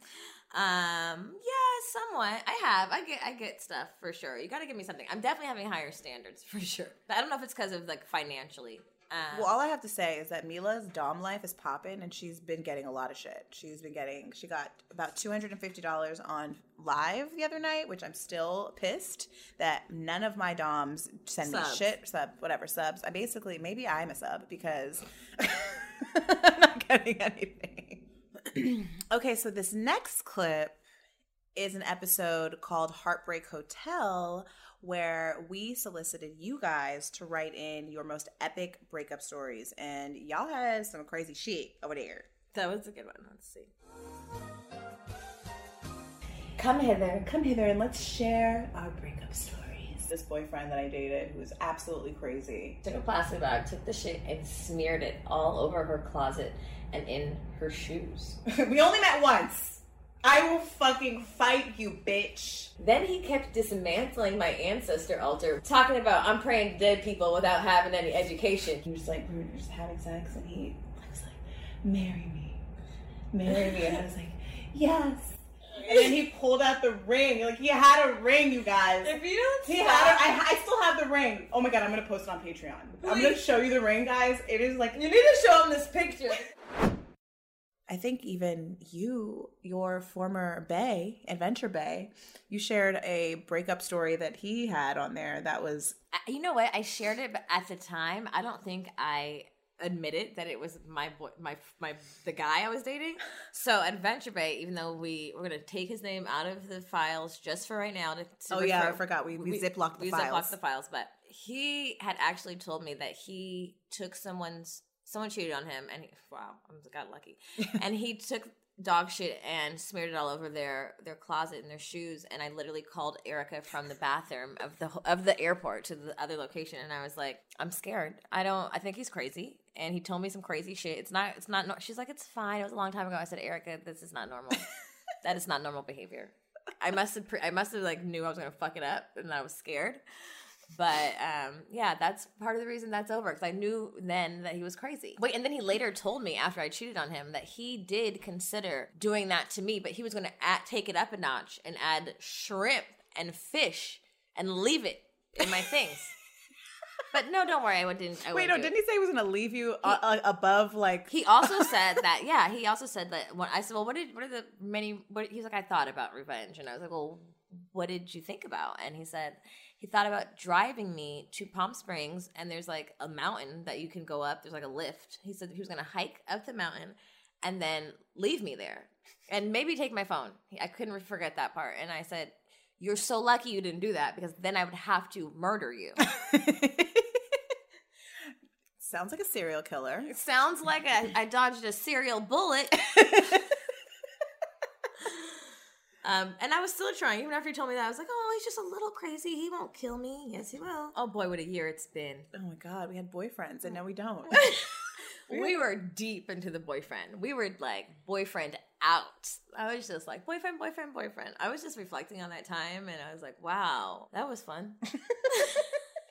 Um, yeah, somewhat. I have. I get I get stuff for sure. You got to give me something. I'm definitely having higher standards for sure. But I don't know if it's because of like financially. Um, Well, all I have to say is that Milah's dom life is popping, and she's been getting a lot of shit. She's been getting. She got about two hundred and fifty dollars on live the other night, which I'm still pissed that none of my doms send me shit sub whatever subs. I basically maybe I'm a sub because I'm not getting anything. okay, so this next clip is an episode called Heartbreak Hotel where we solicited you guys to write in your most epic breakup stories and y'all had some crazy shit over there. that was a good one. Let's see. Come hither, come hither and let's share our breakup stories. This boyfriend that I dated who was absolutely crazy. Took a plastic bag, took the shit, and smeared it all over her closet and in her shoes. we only met once. I will fucking fight you, bitch. Then he kept dismantling my ancestor altar, talking about I'm praying to dead people without having any education. He was like, we were just having sex, and he was like, marry me, marry me. And I was like, yes. And then he pulled out the ring. Like, he had a ring, you guys. If you don't He had it. I, I still have the ring. Oh my god, I'm gonna post it on Patreon. I'm gonna show you the ring, guys. It is like you need to show him this picture. I think even you, your former Bay, Adventure Bay, you shared a breakup story that he had on there that was You know what? I shared it, but at the time, I don't think I admitted that it was my boy, my my the guy I was dating. So Adventure Bay, even though we we're gonna take his name out of the files just for right now to, to Oh, yeah, I refer- forgot. We- we ziplocked the we files. ziplocked the files, but he had actually told me that he took someone's someone cheated on him, and he, wow, I got lucky, and he took dog shit and smeared it all over their their closet and their shoes. And I literally called Erica from the bathroom of the of the airport to the other location. And I was like I'm scared. I don't I think he's crazy. And he told me some crazy shit. It's not it's not she's like it's fine. It was a long time ago. I said Erica this is not normal. That is not normal behavior. I must have pre- I must have like knew I was gonna fuck it up and I was scared but um, yeah, that's part of the reason that's over because I knew then that he was crazy. Wait, and then he later told me after I cheated on him that he did consider doing that to me, but he was going to take it up a notch and add shrimp and fish and leave it in my things. but no, don't worry, I didn't. I Wait, no, do didn't it. he say he was gonna leave you uh, uh, above like He also said that, yeah. He also said that when I said, "Well, what did what are the many?" What he's like, I thought about revenge, and I was like, "Well, what did you think about?" And he said he thought about driving me to Palm Springs, and there's like a mountain that you can go up. There's like a lift. He said he was going to hike up the mountain and then leave me there, and maybe take my phone. I couldn't forget that part, and I said. You're so lucky you didn't do that because then I would have to murder you. Sounds like a serial killer. It sounds like a, I dodged a serial bullet. um, and I was still trying. Even after you told me that, I was like, oh, he's just a little crazy. He won't kill me. Yes, he will. Oh boy, what a year it's been. Oh my god, we had boyfriends and now we don't. We were deep into the boyfriend. We were like boyfriend out. I was just like boyfriend, boyfriend, boyfriend. I was just reflecting on that time and I was like, wow, that was fun.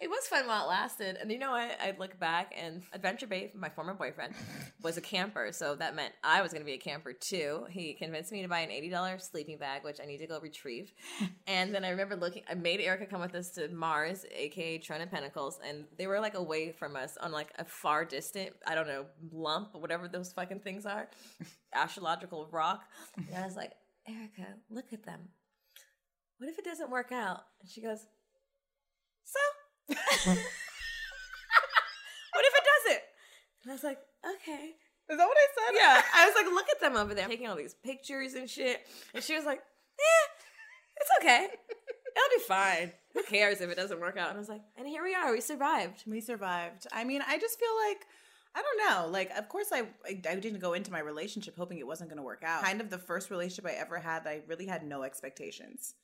it was fun while it lasted. And you know what? I look back and Adventure Bay, my former boyfriend, was a camper. So that meant I was going to be a camper too. He convinced me to buy an $80 sleeping bag, which I need to go retrieve. and then I remember looking, I made Erica come with us to Mars, aka Trent and Pentacles. And they were like away from us on like a far distant, I don't know, lump or whatever those fucking things are, astrological rock. And I was like, Erica, look at them. what if it doesn't work out? And she goes, so? what if it doesn't? And I was like, okay. Is that what I said? Yeah. I was like, look at them over there taking all these pictures and shit. And she was like, eh, it's okay. It'll be fine. Who cares if it doesn't work out? And I was like, and here we are. We survived. We survived. I mean, I just feel like I don't know. Like, of course, I I, I didn't go into my relationship hoping it wasn't going to work out. Kind of the first relationship I ever had that I really had no expectations.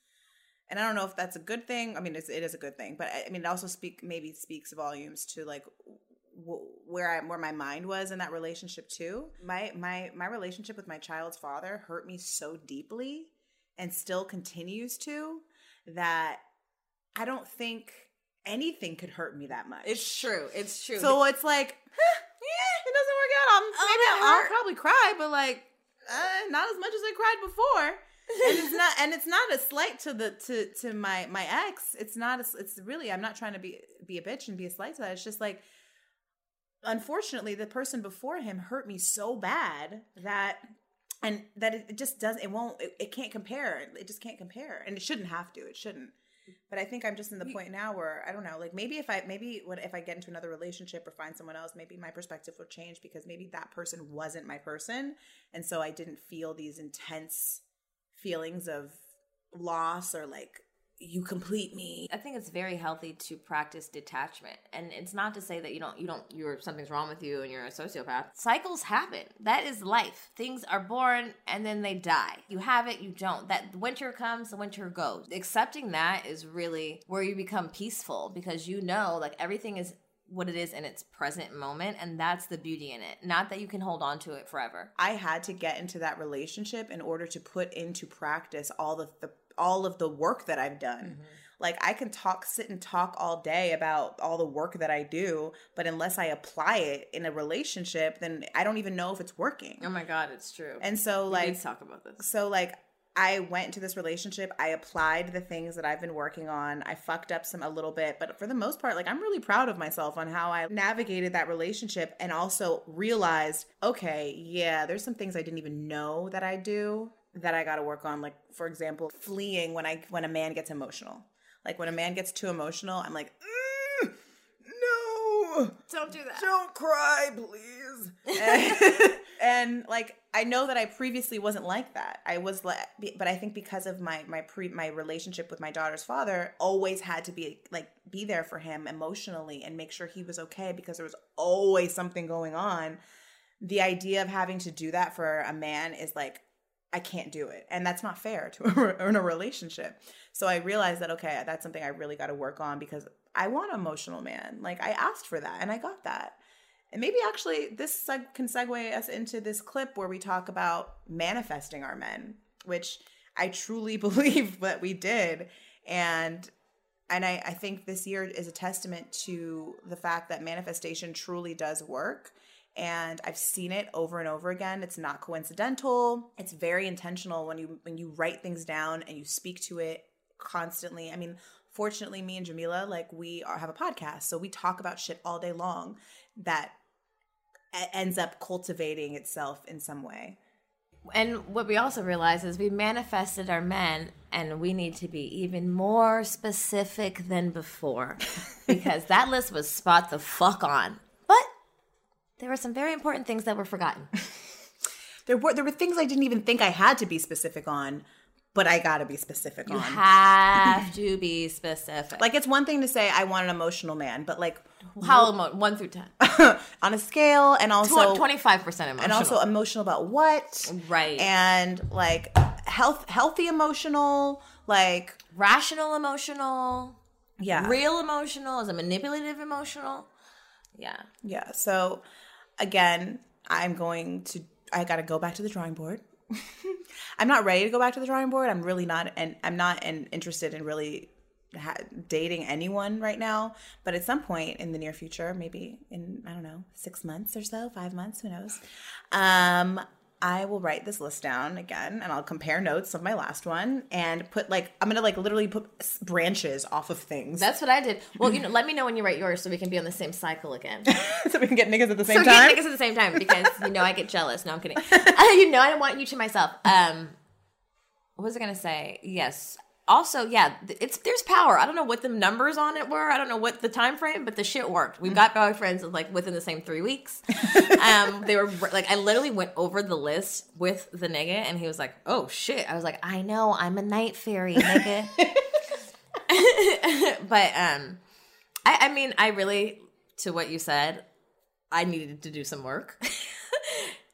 And I don't know if that's a good thing. I mean, it's, it is a good thing, but I, I mean, it also speak maybe speaks volumes to like w- where I where my mind was in that relationship too. My my my relationship with my child's father hurt me so deeply, and still continues to. That I don't think anything could hurt me that much. It's true. It's true. So it's like, huh, yeah, it doesn't work out. I'm, maybe that I'll probably cry, but like, uh, not as much as I cried before. And it's not, and it's not a slight to the to to my my ex. It's not. A, it's really. I'm not trying to be be a bitch and be a slight to that. It's just like, unfortunately, the person before him hurt me so bad that. And that it just doesn't. it won't it, it can't compare it just can't compare and it shouldn't have to it shouldn't but I think I'm just in the point now where I don't know, like maybe if I maybe when if I get into another relationship or find someone else, maybe my perspective will change because maybe that person wasn't my person, and so I didn't feel these intense feelings of loss or like you complete me. I think it's very healthy to practice detachment. And it's not to say that you don't you don't you're something's wrong with you and you're a sociopath. Cycles happen. That is life. Things are born and then they die. You have it, you don't. That winter comes, the winter goes. Accepting that is really where you become peaceful because you know like everything is what it is in its present moment and that's the beauty in it. Not that you can hold on to it forever. I had to get into that relationship in order to put into practice all of the all of the work that I've done. Mm-hmm. Like I can talk sit and talk all day about all the work that I do, but unless I apply it in a relationship, then I don't even know if it's working. Oh my god, it's true. And so like to talk about this. so like I went into this relationship, I applied the things that I've been working on. I fucked up some a little bit, but for the most part, like I'm really proud of myself on how I navigated that relationship and also realized, okay, yeah, there's some things I didn't even know that I do that I got to work on like for example, fleeing when I when a man gets emotional. Like when a man gets too emotional, I'm like, "Mm, no, Don't do that. don't cry, please. and, and, like I know that I previously wasn't like that. I was like, but I think because of my my pre my relationship with my daughter's father, always had to be like be there for him emotionally and make sure he was okay because there was always something going on. The idea of having to do that for a man is like I can't do it. And that's not fair to in a relationship. So I realized that okay, that's something I really got to work on because I want an emotional man. Like I asked for that and I got that. And maybe actually this seg- can segue us into this clip where we talk about manifesting our men, which I truly believe that we did. And and I, I think this year is a testament to the fact that manifestation truly does work and I've seen it over and over again. It's not coincidental. It's very intentional when you when you write things down and you speak to it constantly. I mean, fortunately, me and Jamilah like we are, have a podcast, so we talk about shit all day long that ends up cultivating itself in some way. And what we also realize is we manifested our men, and we need to be even more specific than before because that list was spot the fuck on. But there were some very important things that were forgotten. There were there were things I didn't even think I had to be specific on, but I got to be specific You on. have to be specific. like it's one thing to say I want an emotional man, but like how emo- one through ten, on a scale and also twenty five percent emotional, and also emotional. about what right? and like health healthy emotional like rational emotional, yeah. Real emotional, is a manipulative emotional. Yeah, yeah so again i'm going to i gotta go back to the drawing board. I'm not ready to go back to the drawing board. I'm really not and i'm not and interested in really ha- dating anyone right now but at some point in the near future maybe in i don't know six months or so five months who knows um I will write this list down again and I'll compare notes of my last one and put like I'm gonna like literally put branches off of things that's what I did. Well, you know, let me know when you write yours so we can be on the same cycle again. so we can get niggas at the same so time. get niggas at the same time because you know I get jealous. No, I'm kidding. Uh, you know I don't want you to myself. Um, what was I gonna say? Yes, also, yeah, it's there's power. I don't know what the numbers on it were. I don't know what the time frame, but the shit worked. We've got boyfriends like within the same three weeks. um, they were like, I literally went over the list with the nigga, and he was like, "Oh shit!" I was like, "I know, I'm a night fairy, nigga." but um, I, I mean, I really, to what you said, I needed to do some work.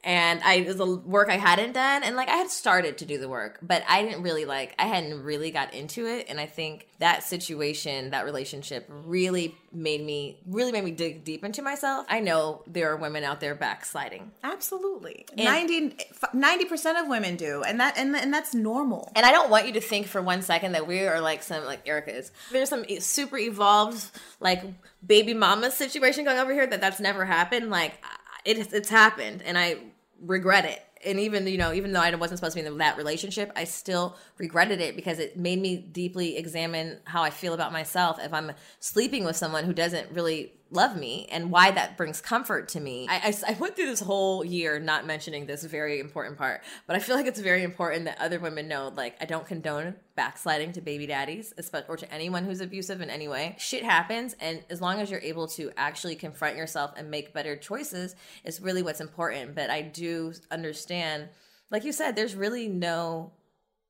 and I it was a work I hadn't done, and like I had started to do the work, but I didn't really like I hadn't really got into it, and I think that situation, that relationship, really made me really made me dig deep into myself. I know there are women out there backsliding, Absolutely. And- 90 percent of women do, and that and, and that's normal. and I don't want you to think for one second that we are like some like Erica is. There's some super evolved like baby mama situation going over here that that's never happened. Like I- it it's happened, and I regret it. And even you know, even though I wasn't supposed to be in that relationship, I still regretted it because it made me deeply examine how I feel about myself. If I'm sleeping with someone who doesn't really love me and why that brings comfort to me. I, I, I went through this whole year not mentioning this very important part, but I feel like it's very important that other women know, like, I don't condone backsliding to baby daddies, or to anyone who's abusive in any way. Shit happens, and as long as you're able to actually confront yourself and make better choices, is really what's important. But I do understand, like you said, there's really no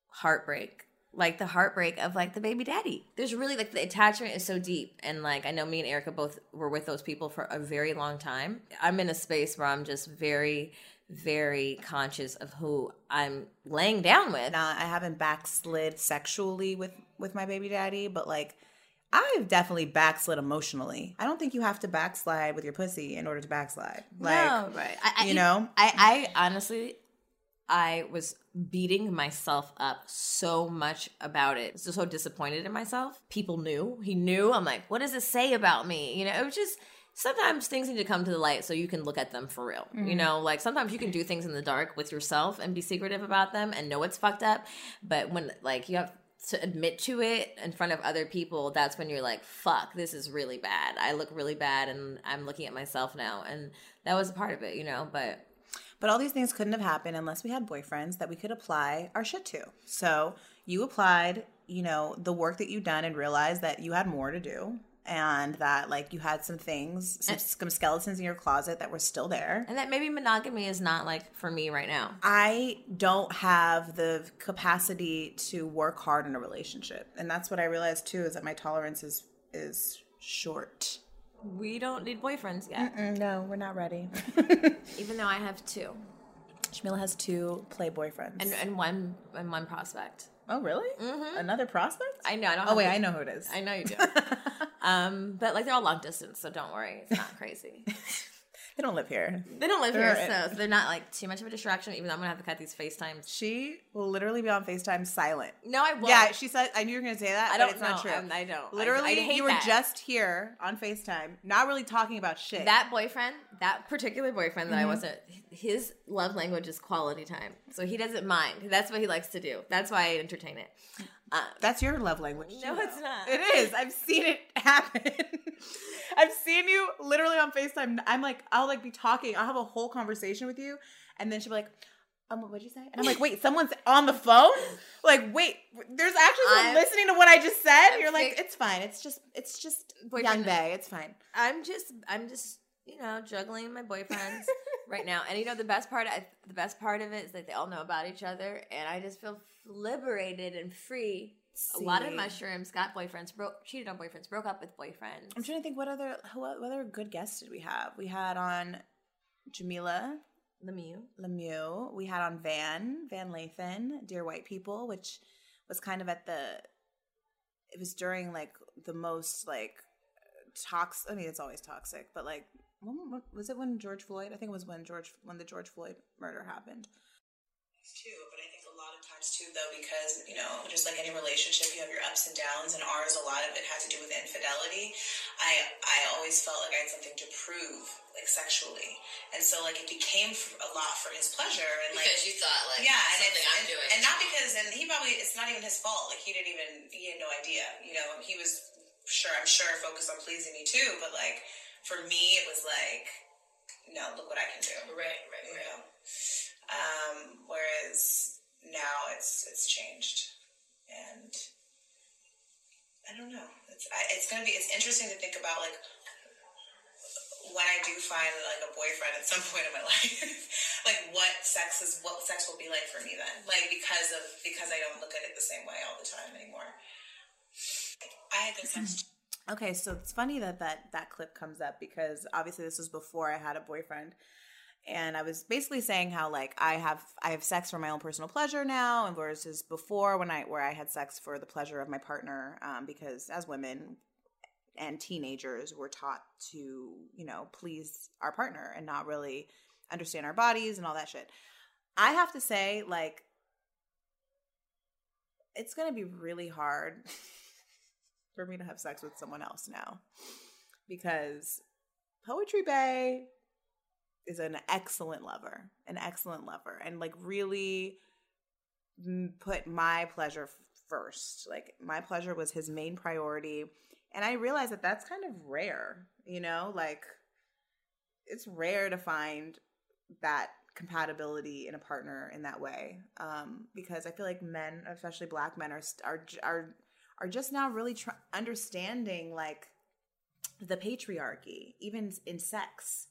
heartbreak like the heartbreak of like the baby daddy. There's really like the attachment is so deep. And like I know me and Erica both were with those people for a very long time. I'm in a space where I'm just very, very conscious of who I'm laying down with. Now, I haven't backslid sexually with with my baby daddy, but like I've definitely backslid emotionally. I don't think you have to backslide with your pussy in order to backslide. Like, no, right. I, I, you know? I, I honestly, I was beating myself up so much about it. So, so disappointed in myself. People knew. He knew. I'm like, what does this say about me? You know, it was just sometimes things need to come to the light so you can look at them for real. You mm-hmm. know, like sometimes you can do things in the dark with yourself and be secretive about them and know it's fucked up. But when like you have to admit to it in front of other people, that's when you're like, fuck, this is really bad. I look really bad and I'm looking at myself now. And that was a part of it, you know, but But all these things couldn't have happened unless we had boyfriends that we could apply our shit to. So you applied, you know, the work that you've done and realized that you had more to do and that like you had some things, some, some skeletons in your closet that were still there. and that maybe monogamy is not like for me right now. I don't have the capacity to work hard in a relationship. And that's what I realized too is that my tolerance is is short. We don't need boyfriends yet, No, we're not ready. even though I have two Jamilah has two play boyfriends. and and one and one prospect. oh, really? Another prospect? I know. I don't. oh, wait, the- I know who it is. I know you do. um, but like they're all long distance, so don't worry, it's not crazy. they don't live here. They don't live here, Right. so they're not like too much of a distraction. Even though I'm gonna have to cut these FaceTimes. She will literally be on FaceTime silent. No, I won't. Yeah, she said. I knew you were to say that. I but don't it's not true. I'm- I don't. Literally, I hate you were that. just here on FaceTime, not really talking about shit. that boyfriend, that particular boyfriend that Mm-hmm. I wasn't, his love language is quality time. So he doesn't mind. That's what he likes to do. That's why I entertain it. Um, That's your love language. No, it's not. It is. I've seen it happen. I've seen you literally on FaceTime. I'm like, I'll like be talking. I'll have a whole conversation with you, and then she'll be like, um, what'd you say? And I'm like, wait, someone's on the phone? Like, wait, there's actually someone I'm- listening to what I just said. I'm You're like, it's fine. It's just, it's just young Boyfriend- bay. It's fine. I'm just, I'm just, you know, juggling my boyfriends right now. And you know, the best part, I, the best part of it is that they all know about each other, and I just feel liberated and free. A lot of mushrooms got boyfriends, broke, cheated on boyfriends, broke up with boyfriends. I'm trying to think what other what other good guests did we have? We had on Jamilah Lemieux. Lemieux. We had on Van Van Lathan, Dear White People, which was kind of at the. It was during like the most like toxic. I mean, it's always toxic, but like, when, when- was it when George Floyd? I think it was when George when the George Floyd murder happened. too, but I think a lot of times too, though, because you know, just like any relationship, you have your ups and downs, and ours, a lot of it had to do with infidelity. I I always felt like I had something to prove, like sexually, and so like it became a lot for his pleasure, and like Because you thought like yeah, and something it's, I'm doing. and not because, and he probably it's not even his fault. Like he didn't even he had no idea. You know, he was sure I'm sure focused on pleasing me too, but like for me, it was like, no, look what I can do right, right, you right. know. Um, whereas now it's it's changed, and I don't know. it's, I- it's gonna be it's interesting to think about like when I do find like a boyfriend at some point in my life, like what sex is what sex will be like for me then, like because of because I don't look at it the same way all the time anymore. I had good sex. Okay, so it's funny that that that clip comes up because obviously this was before I had a boyfriend, and I was basically saying how like I have I have sex for my own personal pleasure now, and versus before when I where I had sex for the pleasure of my partner, um, because as women and teenagers we're taught to you know please our partner and not really understand our bodies and all that shit. I have to say like it's gonna be really hard for me to have sex with someone else now because Poetry Bay is an excellent lover, an excellent lover, and like really put my pleasure first. Like my pleasure was his main priority, and I realized that that's kind of rare. You know, like it's rare to find that compatibility in a partner in that way um, because I feel like men, especially black men, are are are are just now really tr- understanding like the patriarchy, even in sex,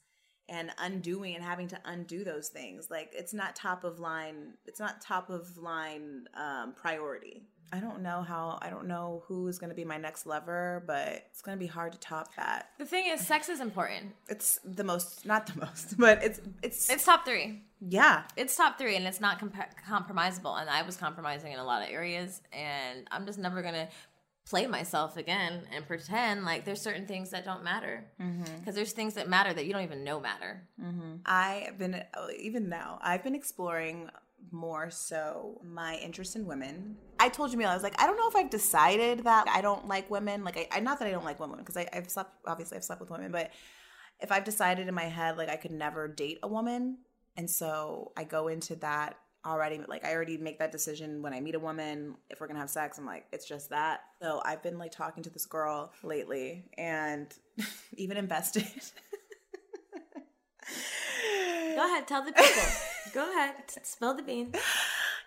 and undoing and having to undo those things. Like it's not top of line. It's not top of line um, priority. I don't know how. I don't know who is going to be my next lover, but it's going to be hard to top that. The thing is, sex is important. It's the most, not the most, but it's it's It's top three. Yeah. It's top three, and it's not comp- compromisable. And I was compromising in a lot of areas, and I'm just never gonna play myself again and pretend like there's certain things that don't matter mm-hmm. because there's things that matter that you don't even know matter. Mm-hmm. I have been oh, even now. I've been exploring more so my interest in women. I told Jamilah, I was like, I don't know if I've decided that I don't like women. Like, I, I not that I don't like women because I've slept. Obviously, I've slept with women, but if I've decided in my head like I could never date a woman, and so I go into that already. Like, I already make that decision when I meet a woman. If we're gonna have sex, I'm like, it's just that. So I've been like talking to this girl lately, and even invested. Go ahead, tell the people. Go ahead, spill the beans.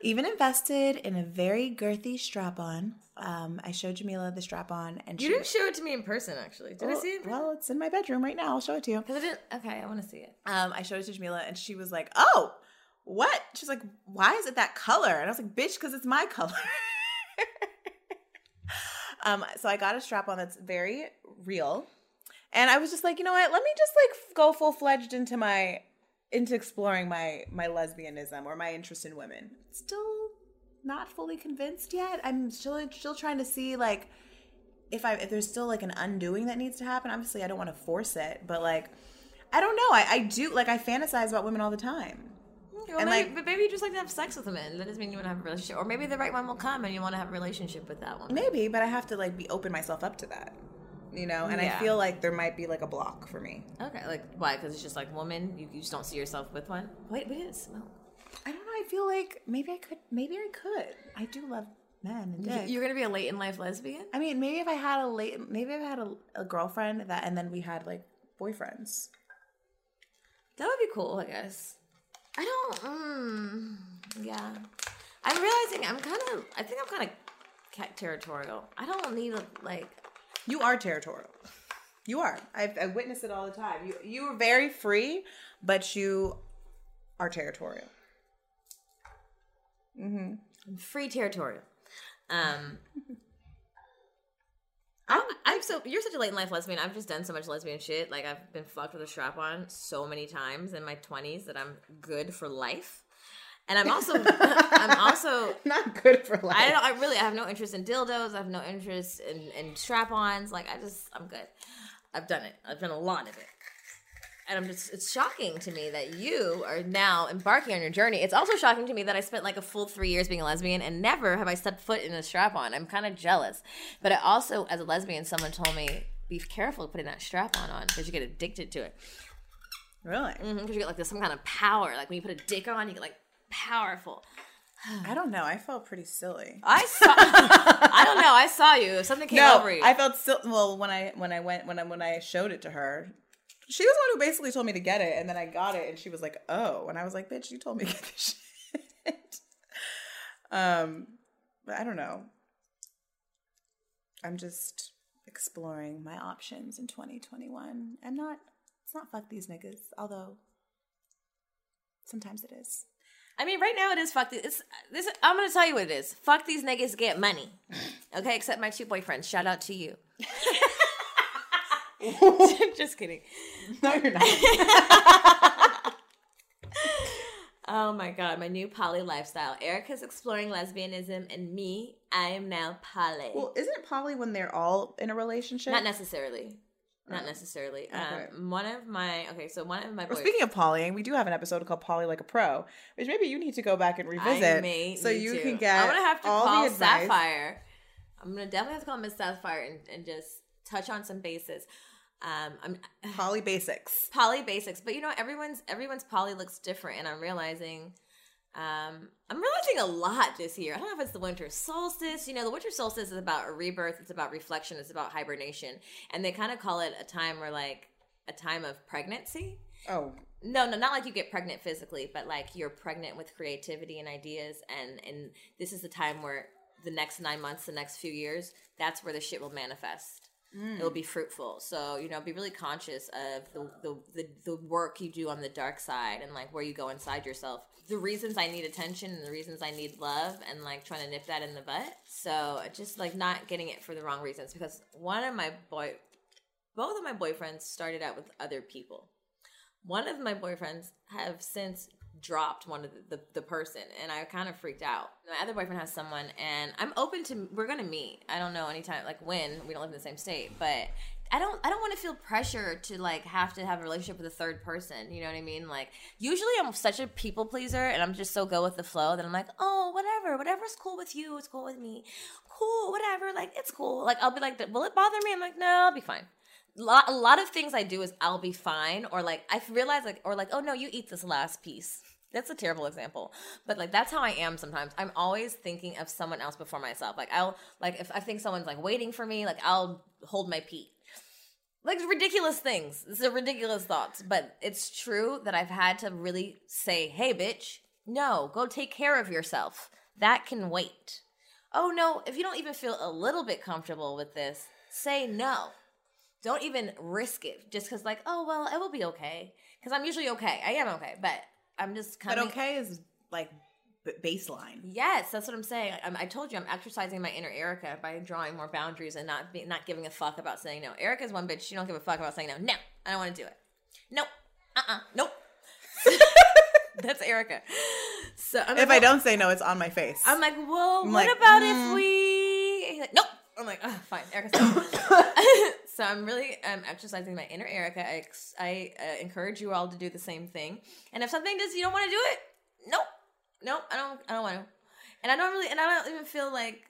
Even invested in a very girthy strap on. Um, I showed Jamilah the strap on, and she You she didn't show it to me in person, actually. Did I see it? well, it's in my bedroom right now. I'll show it to you. I didn't. Okay, I want to see it. Um, I showed it to Jamilah, and she was like, "Oh, what?" She's like, "Why is it that color?" And I was like, "Bitch, because it's my color." um, so I got a strap on that's very real, and I was just like, you know what? Let me just like go full fledged into my into exploring my my lesbianism or my interest in women. Still not fully convinced yet. I'm still still trying to see like if I if there's still like an undoing that needs to happen. Obviously, I don't want to force it, but like I don't know. I, I do like I fantasize about women all the time. Well, And, maybe, like- but maybe you just like to have sex with a man. That doesn't mean you want to have a relationship. Or maybe the right one will come and you want to have a relationship with that one. Maybe, but I have to like be open myself up to that. You know, and I feel like there might be like a block for me. Okay, like why? Because it's just like woman. You, you just don't see yourself with one. Wait, we didn't smell. I don't know. I feel like maybe I could. Maybe I could. I do love men and dick. You're gonna be a late in life lesbian. I mean, maybe if I had a late, maybe if I had a, a girlfriend that, and then we had like boyfriends. That would be cool, I guess. I don't. Mm, yeah, I'm realizing I'm kind of. I think I'm kind of territorial. I don't need a like. You are territorial. You are. I've, I witness it all the time. You you are very free, but you are territorial. I'm free territorial. Um, I'm, I'm so you're such a late in life lesbian. I've just done so much lesbian shit. Like I've been fucked with a strap on so many times in my 20s that I'm good for life. And I'm also I'm also Not good for life. I don't I really I have no interest in dildos. I have no interest in, in strap-ons. Like I just I'm good. I've done it. I've done a lot of it. And I'm just it's shocking to me that you are now embarking on your journey. It's also shocking to me that I spent like a full three years being a lesbian and never have I stepped foot in a strap on. I'm kind of jealous. But I also, as a lesbian, someone told me, be careful putting that strap on on because you get addicted to it. really. Mm-hmm, because you get like this some kind of power. Like when you put a dick on, you get like powerful. I don't know. I felt pretty silly. I saw. I don't know. I saw you. Something came no, over you. I felt still. Well, when I when I went when I when I showed it to her, she was the one who basically told me to get it, and then I got it, and she was like, "Oh," and I was like, "Bitch, you told me to get this shit." um, but I don't know. I'm just exploring my options in 2021 and not it's not fuck these niggas, although sometimes it is. I mean, right now it is fuck these. It's, this. I'm gonna tell you what it is. Fuck these niggas get money. Okay, except my two boyfriends. Shout out to you. Just kidding. No, you're not. Oh my god, my new poly lifestyle. Erica's exploring lesbianism, and me, I am now poly. well, isn't it probably when they're all in a relationship? Not necessarily. Not necessarily. Okay. Um, one of my okay, so one of my Well, boys. speaking of polying, we do have an episode called "Poly Like a Pro," which maybe you need to go back and revisit, so you to. can get I'm gonna have to call. Sapphire. I'm gonna definitely have to call Miss Sapphire and, and just touch on some bases. Um, I'm Poly basics. poly basics, but you know everyone's everyone's poly looks different, and I'm realizing. Um, I'm realizing a lot this year. I don't know if it's the winter solstice. You know, the winter solstice is about a rebirth. It's about reflection. It's about hibernation, and they kind of call it a time where like a time of pregnancy. Oh, No, no, not like you get pregnant physically, but like you're pregnant with creativity and ideas, and and this is the time where the next nine months, the next few years, that's where the shit will manifest. It will mm. be fruitful. So you know, be really conscious of the, the the the work you do on the dark side and like where you go inside yourself. The reasons I need attention and the reasons I need love, and like trying to nip that in the butt. So just like not getting it for the wrong reasons because one of my boy, both of my boyfriends started out with other people one of my boyfriends have since dropped one of the, the, the person and i kind of freaked out. My other boyfriend has someone and i'm open to we're gonna meet. I don't know anytime like when we don't live in the same state but i don't i don't want to feel pressure to like have to have a relationship with a third person you know what i mean? Like usually i'm such a people pleaser and i'm just so go with the flow that i'm like oh whatever whatever's cool with you it's cool with me. Cool whatever like it's cool. Like i'll be like will it bother me? I'm like no i'll be fine. A lot of things I do is I'll be fine, or like I've realized like, or like, oh no, you eat this last piece. That's a terrible example, but like that's how I am sometimes. I'm always thinking of someone else before myself. Like I'll like if I think someone's like waiting for me, like I'll hold my pee. Like ridiculous things. These are ridiculous thoughts, but it's true that I've had to really say, "Hey, bitch, no, go take care of yourself. That can wait." Oh no, if you don't even feel a little bit comfortable with this, say no don't even risk it just because like oh well it will be okay because i'm usually okay i am okay but i'm just but coming okay is like baseline. yes that's what i'm saying I'm, i told you i'm exercising my inner erica by drawing more boundaries and not be, not giving a fuck about saying no erica's one bitch she don't give a fuck about saying no no i don't want to do it nope uh-uh nope that's erica so I'm If like, I don't say no, it's on my face. I'm like, well, I'm what like, about mm. if we? He's like, nope. I'm like, oh, fine, Erica. so I'm really um, exercising my inner Erica. I, ex- I uh, encourage you all to do the same thing. And if something does, you don't want to do it. Nope, nope. I don't. I don't want to. And I don't really. And I don't even feel like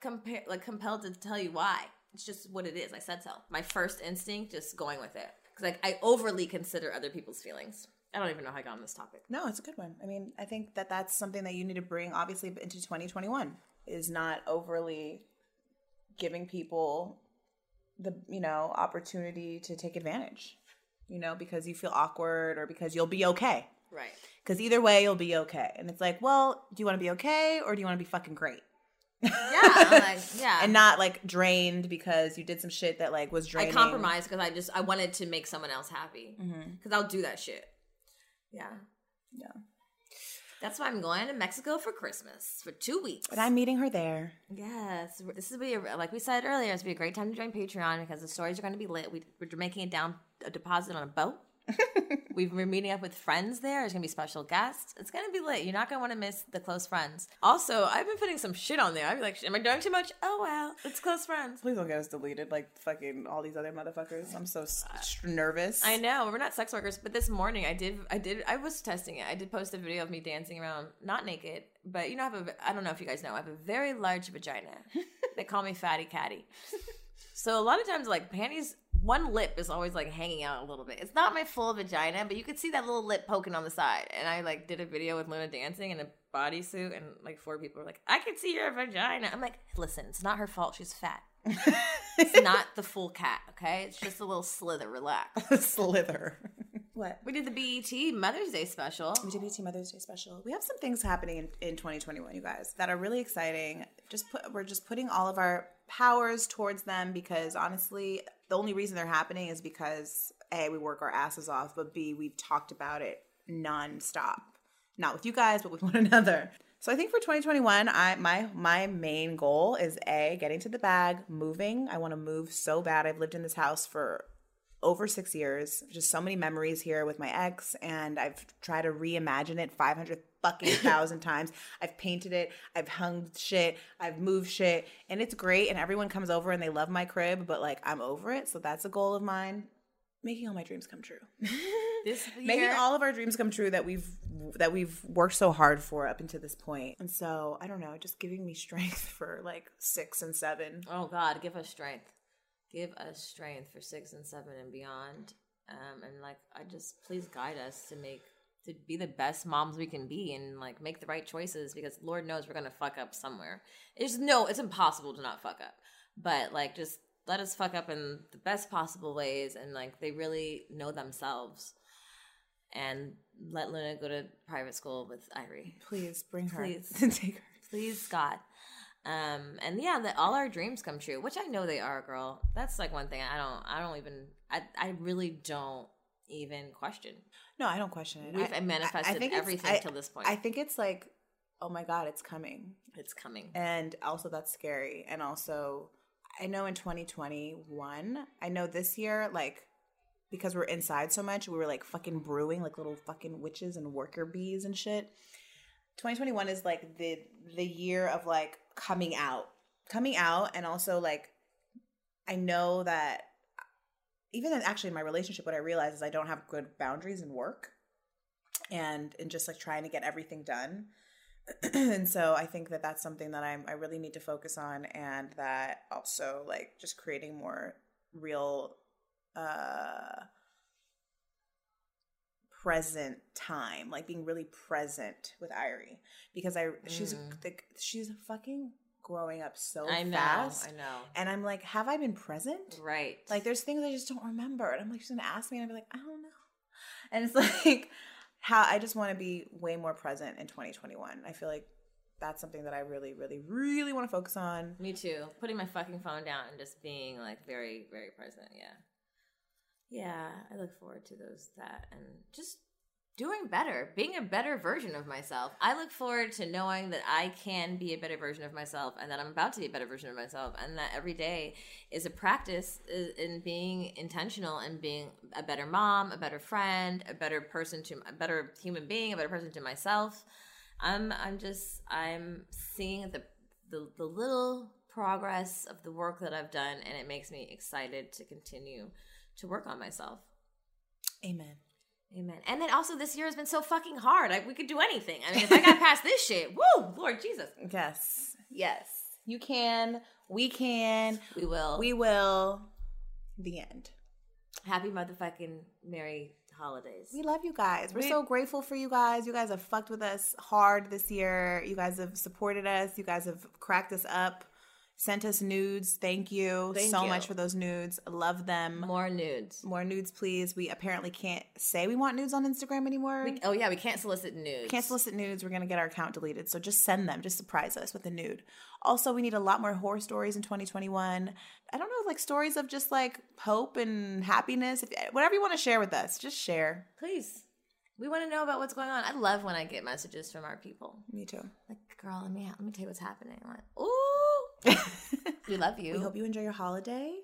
compare like compelled to tell you why. It's just what it is. I said so. My first instinct, just going with it, because like I overly consider other people's feelings. I don't even know how I got on this topic. No, it's a good one. I mean, I think that that's something that you need to bring, obviously, into 2021 is not overly giving people the you know opportunity to take advantage. You know, because you feel awkward or because you'll be okay. Right. Because either way, you'll be okay. And it's like, well, do you want to be okay or do you want to be fucking great? Yeah. Like, yeah. and not like drained because you did some shit that like was draining. I compromised because I just I wanted to make someone else happy mm-hmm. because I'll do that shit. Yeah, Yeah. That's why I'm going to Mexico for Christmas for two weeks. But I'm meeting her there. yes, this is be a, like we said earlier. It's be a great time to join Patreon because the stories are going to be lit. We, we're making it down a deposit on a boat. We've been meeting up with friends there. There's gonna be special guests. It's gonna be lit. You're not gonna want to miss the close friends. Also, I've been putting some shit on there. I'd be like, "Am I doing too much?" Oh well, it's close friends. Please don't get us deleted like fucking all these other motherfuckers. I'm so s- uh, nervous. I know we're not sex workers, but this morning I did, I did, I was testing it. I did post a video of me dancing around, not naked, but you know, I have a, I don't know if you guys know, I have a very large vagina. they call me Fatty Catty. So a lot of times, like panties, one lip is always like hanging out a little bit. It's not my full vagina, but you could see that little lip poking on the side. And I like did a video with Luna dancing in a bodysuit, and like four people were like, "I can see your vagina." I'm like, "Listen, it's not her fault. She's fat. it's not the full cat. Okay, it's just a little slither. Relax." Slither. what? We did the BET Mother's Day special. We did BT Mother's Day special. We have some things happening in, in 2021, you guys, that are really exciting. Just put we're just putting all of our powers towards them because honestly, the only reason they're happening is because A, we work our asses off, but B, we've talked about it nonstop. Not with you guys, but with one another. So I think for 2021, I my my main goal is A, getting to the bag, moving. I want to move so bad. I've lived in this house for over six years. Just so many memories here with my ex, and I've tried to reimagine it 500 fucking thousand times. I've painted it, I've hung shit, I've moved shit, and it's great. And everyone comes over and they love my crib, but like I'm over it. So that's a goal of mine. Making all my dreams come true. This Making all of our dreams come true that we've that we've worked so hard for up until this point. And so I don't know, just giving me strength for like six and seven. Oh God, give us strength. Give us strength for six and seven and beyond. Um, and like, I just please guide us to make to be the best moms we can be and like make the right choices because Lord knows we're gonna fuck up somewhere. It's no, it's impossible to not fuck up. But like, just let us fuck up in the best possible ways and like they really know themselves. And let Luna go to private school with Irie. Please bring her. Please. Take her. Please, God. Um, and yeah, that all our dreams come true, which I know they are, girl. That's like one thing I don't, I don't even, I, I really don't even question. No, I don't question it. We've I- manifested I think everything I- till this point. I think it's like, oh my god, it's coming, it's coming. and also that's scary. And also, I know in 2021, I know this year, like because we're inside so much, we were like fucking brewing like little fucking witches and worker bees and shit. 2021 is like the the year of like coming out, coming out, and also like I know that even in, actually in my relationship, what I realize is I don't have good boundaries in work, and and just like trying to get everything done. and so I think that that's something that I'm I really need to focus on, and that also like just creating more real uh present time like being really present with Irie because I she's Mm. the, she's fucking growing up so I know, fast I know. and I'm like have I been present Right. like there's things I just don't remember and I'm like she's gonna ask me and I'll be like I don't know and it's like how I just want to be way more present in 2021 I feel like that's something that I really really really want to focus on Me too. Putting my fucking phone down and just being like very, very present. Yeah. Yeah, I look forward to those that and just doing better, being a better version of myself. I look forward to knowing that I can be a better version of myself and that I'm about to be a better version of myself and that every day is a practice uh, in being intentional and being a better mom, a better friend, a better person to a better human being, a better person to myself. I'm I'm just I'm seeing the the, the little progress of the work that I've done and it makes me excited to continue to work on myself. amen Amen. And then also this year has been so fucking hard. Like we could do anything. I mean, if I got past this shit, woo, Lord Jesus, yes yes you can we can we will. we will the end happy motherfucking merry holidays. We love you guys. We're We- so grateful for you guys. You guys have fucked with us hard this year. You guys have supported us. You guys have cracked us up, sent us nudes. Thank you Thank so you. much for those nudes. Love them. More nudes. More nudes, please. We apparently can't say we want nudes on Instagram anymore. We, oh yeah, we can't solicit nudes. can't solicit nudes. We're gonna get our account deleted. So just send them. Just surprise us with a nude. Also, we need a lot more horror stories in 2021. I don't know, like stories of just like hope and happiness. If whatever you want to share with us, just share. Please. We want to know about what's going on. I love when I get messages from our people. Me too. Like, girl, let me let me tell you what's happening. I'm like, ooh, we love you. We hope you enjoy your holiday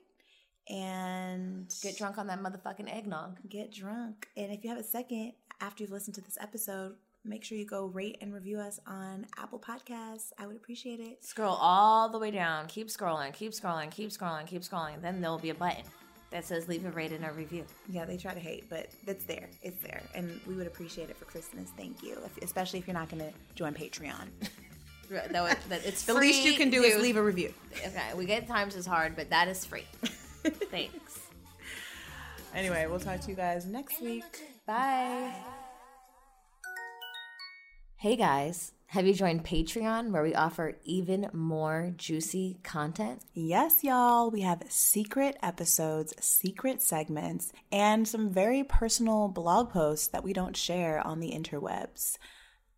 and Get drunk on that motherfucking eggnog. get drunk. And if you have a second after you've listened to this episode, make sure you go rate and review us on Apple Podcasts. I would appreciate it. Scroll all the way down. Keep scrolling. Keep scrolling. Keep scrolling. Keep scrolling. Then there'll be a button that says leave a rate and a review. Yeah, they try to hate, but it's there. It's there. And we would appreciate it for Christmas. Thank you. If, especially if you're not going to join Patreon. It, that it's the least you can do is leave a review. Okay, we get times is hard, but that is free. Thanks. Anyway, we'll talk to you guys next week. Bye. Hey guys, have you joined Patreon where we offer even more juicy content? Yes, y'all, we have secret episodes, secret segments, and some very personal blog posts that we don't share on the interwebs.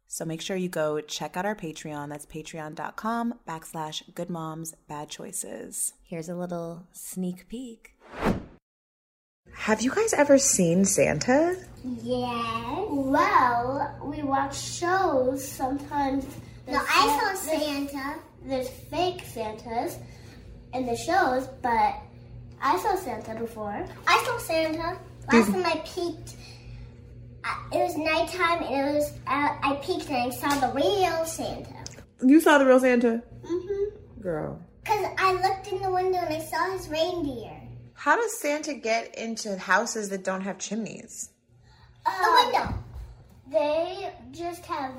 So make sure you go check out our Patreon. That's patreon.com backslash good moms bad choices. Here's a little sneak peek. Have you guys ever seen Santa? Yeah. Well, we watch shows sometimes. No, I saw Santa. There's fake Santas in the shows, but I saw Santa before. I saw Santa. Last time I peeked, I- it was nighttime and it was, uh, I peeked and I saw the real Santa. You saw the real Santa? Mm-hmm. Girl. Because I looked in the window and I saw his reindeer. How does Santa get into houses that don't have chimneys? the window. They just have.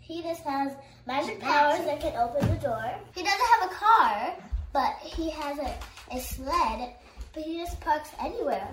He just has magic powers that can open the door. He doesn't have a car, but he has a, a sled. But he just parks anywhere.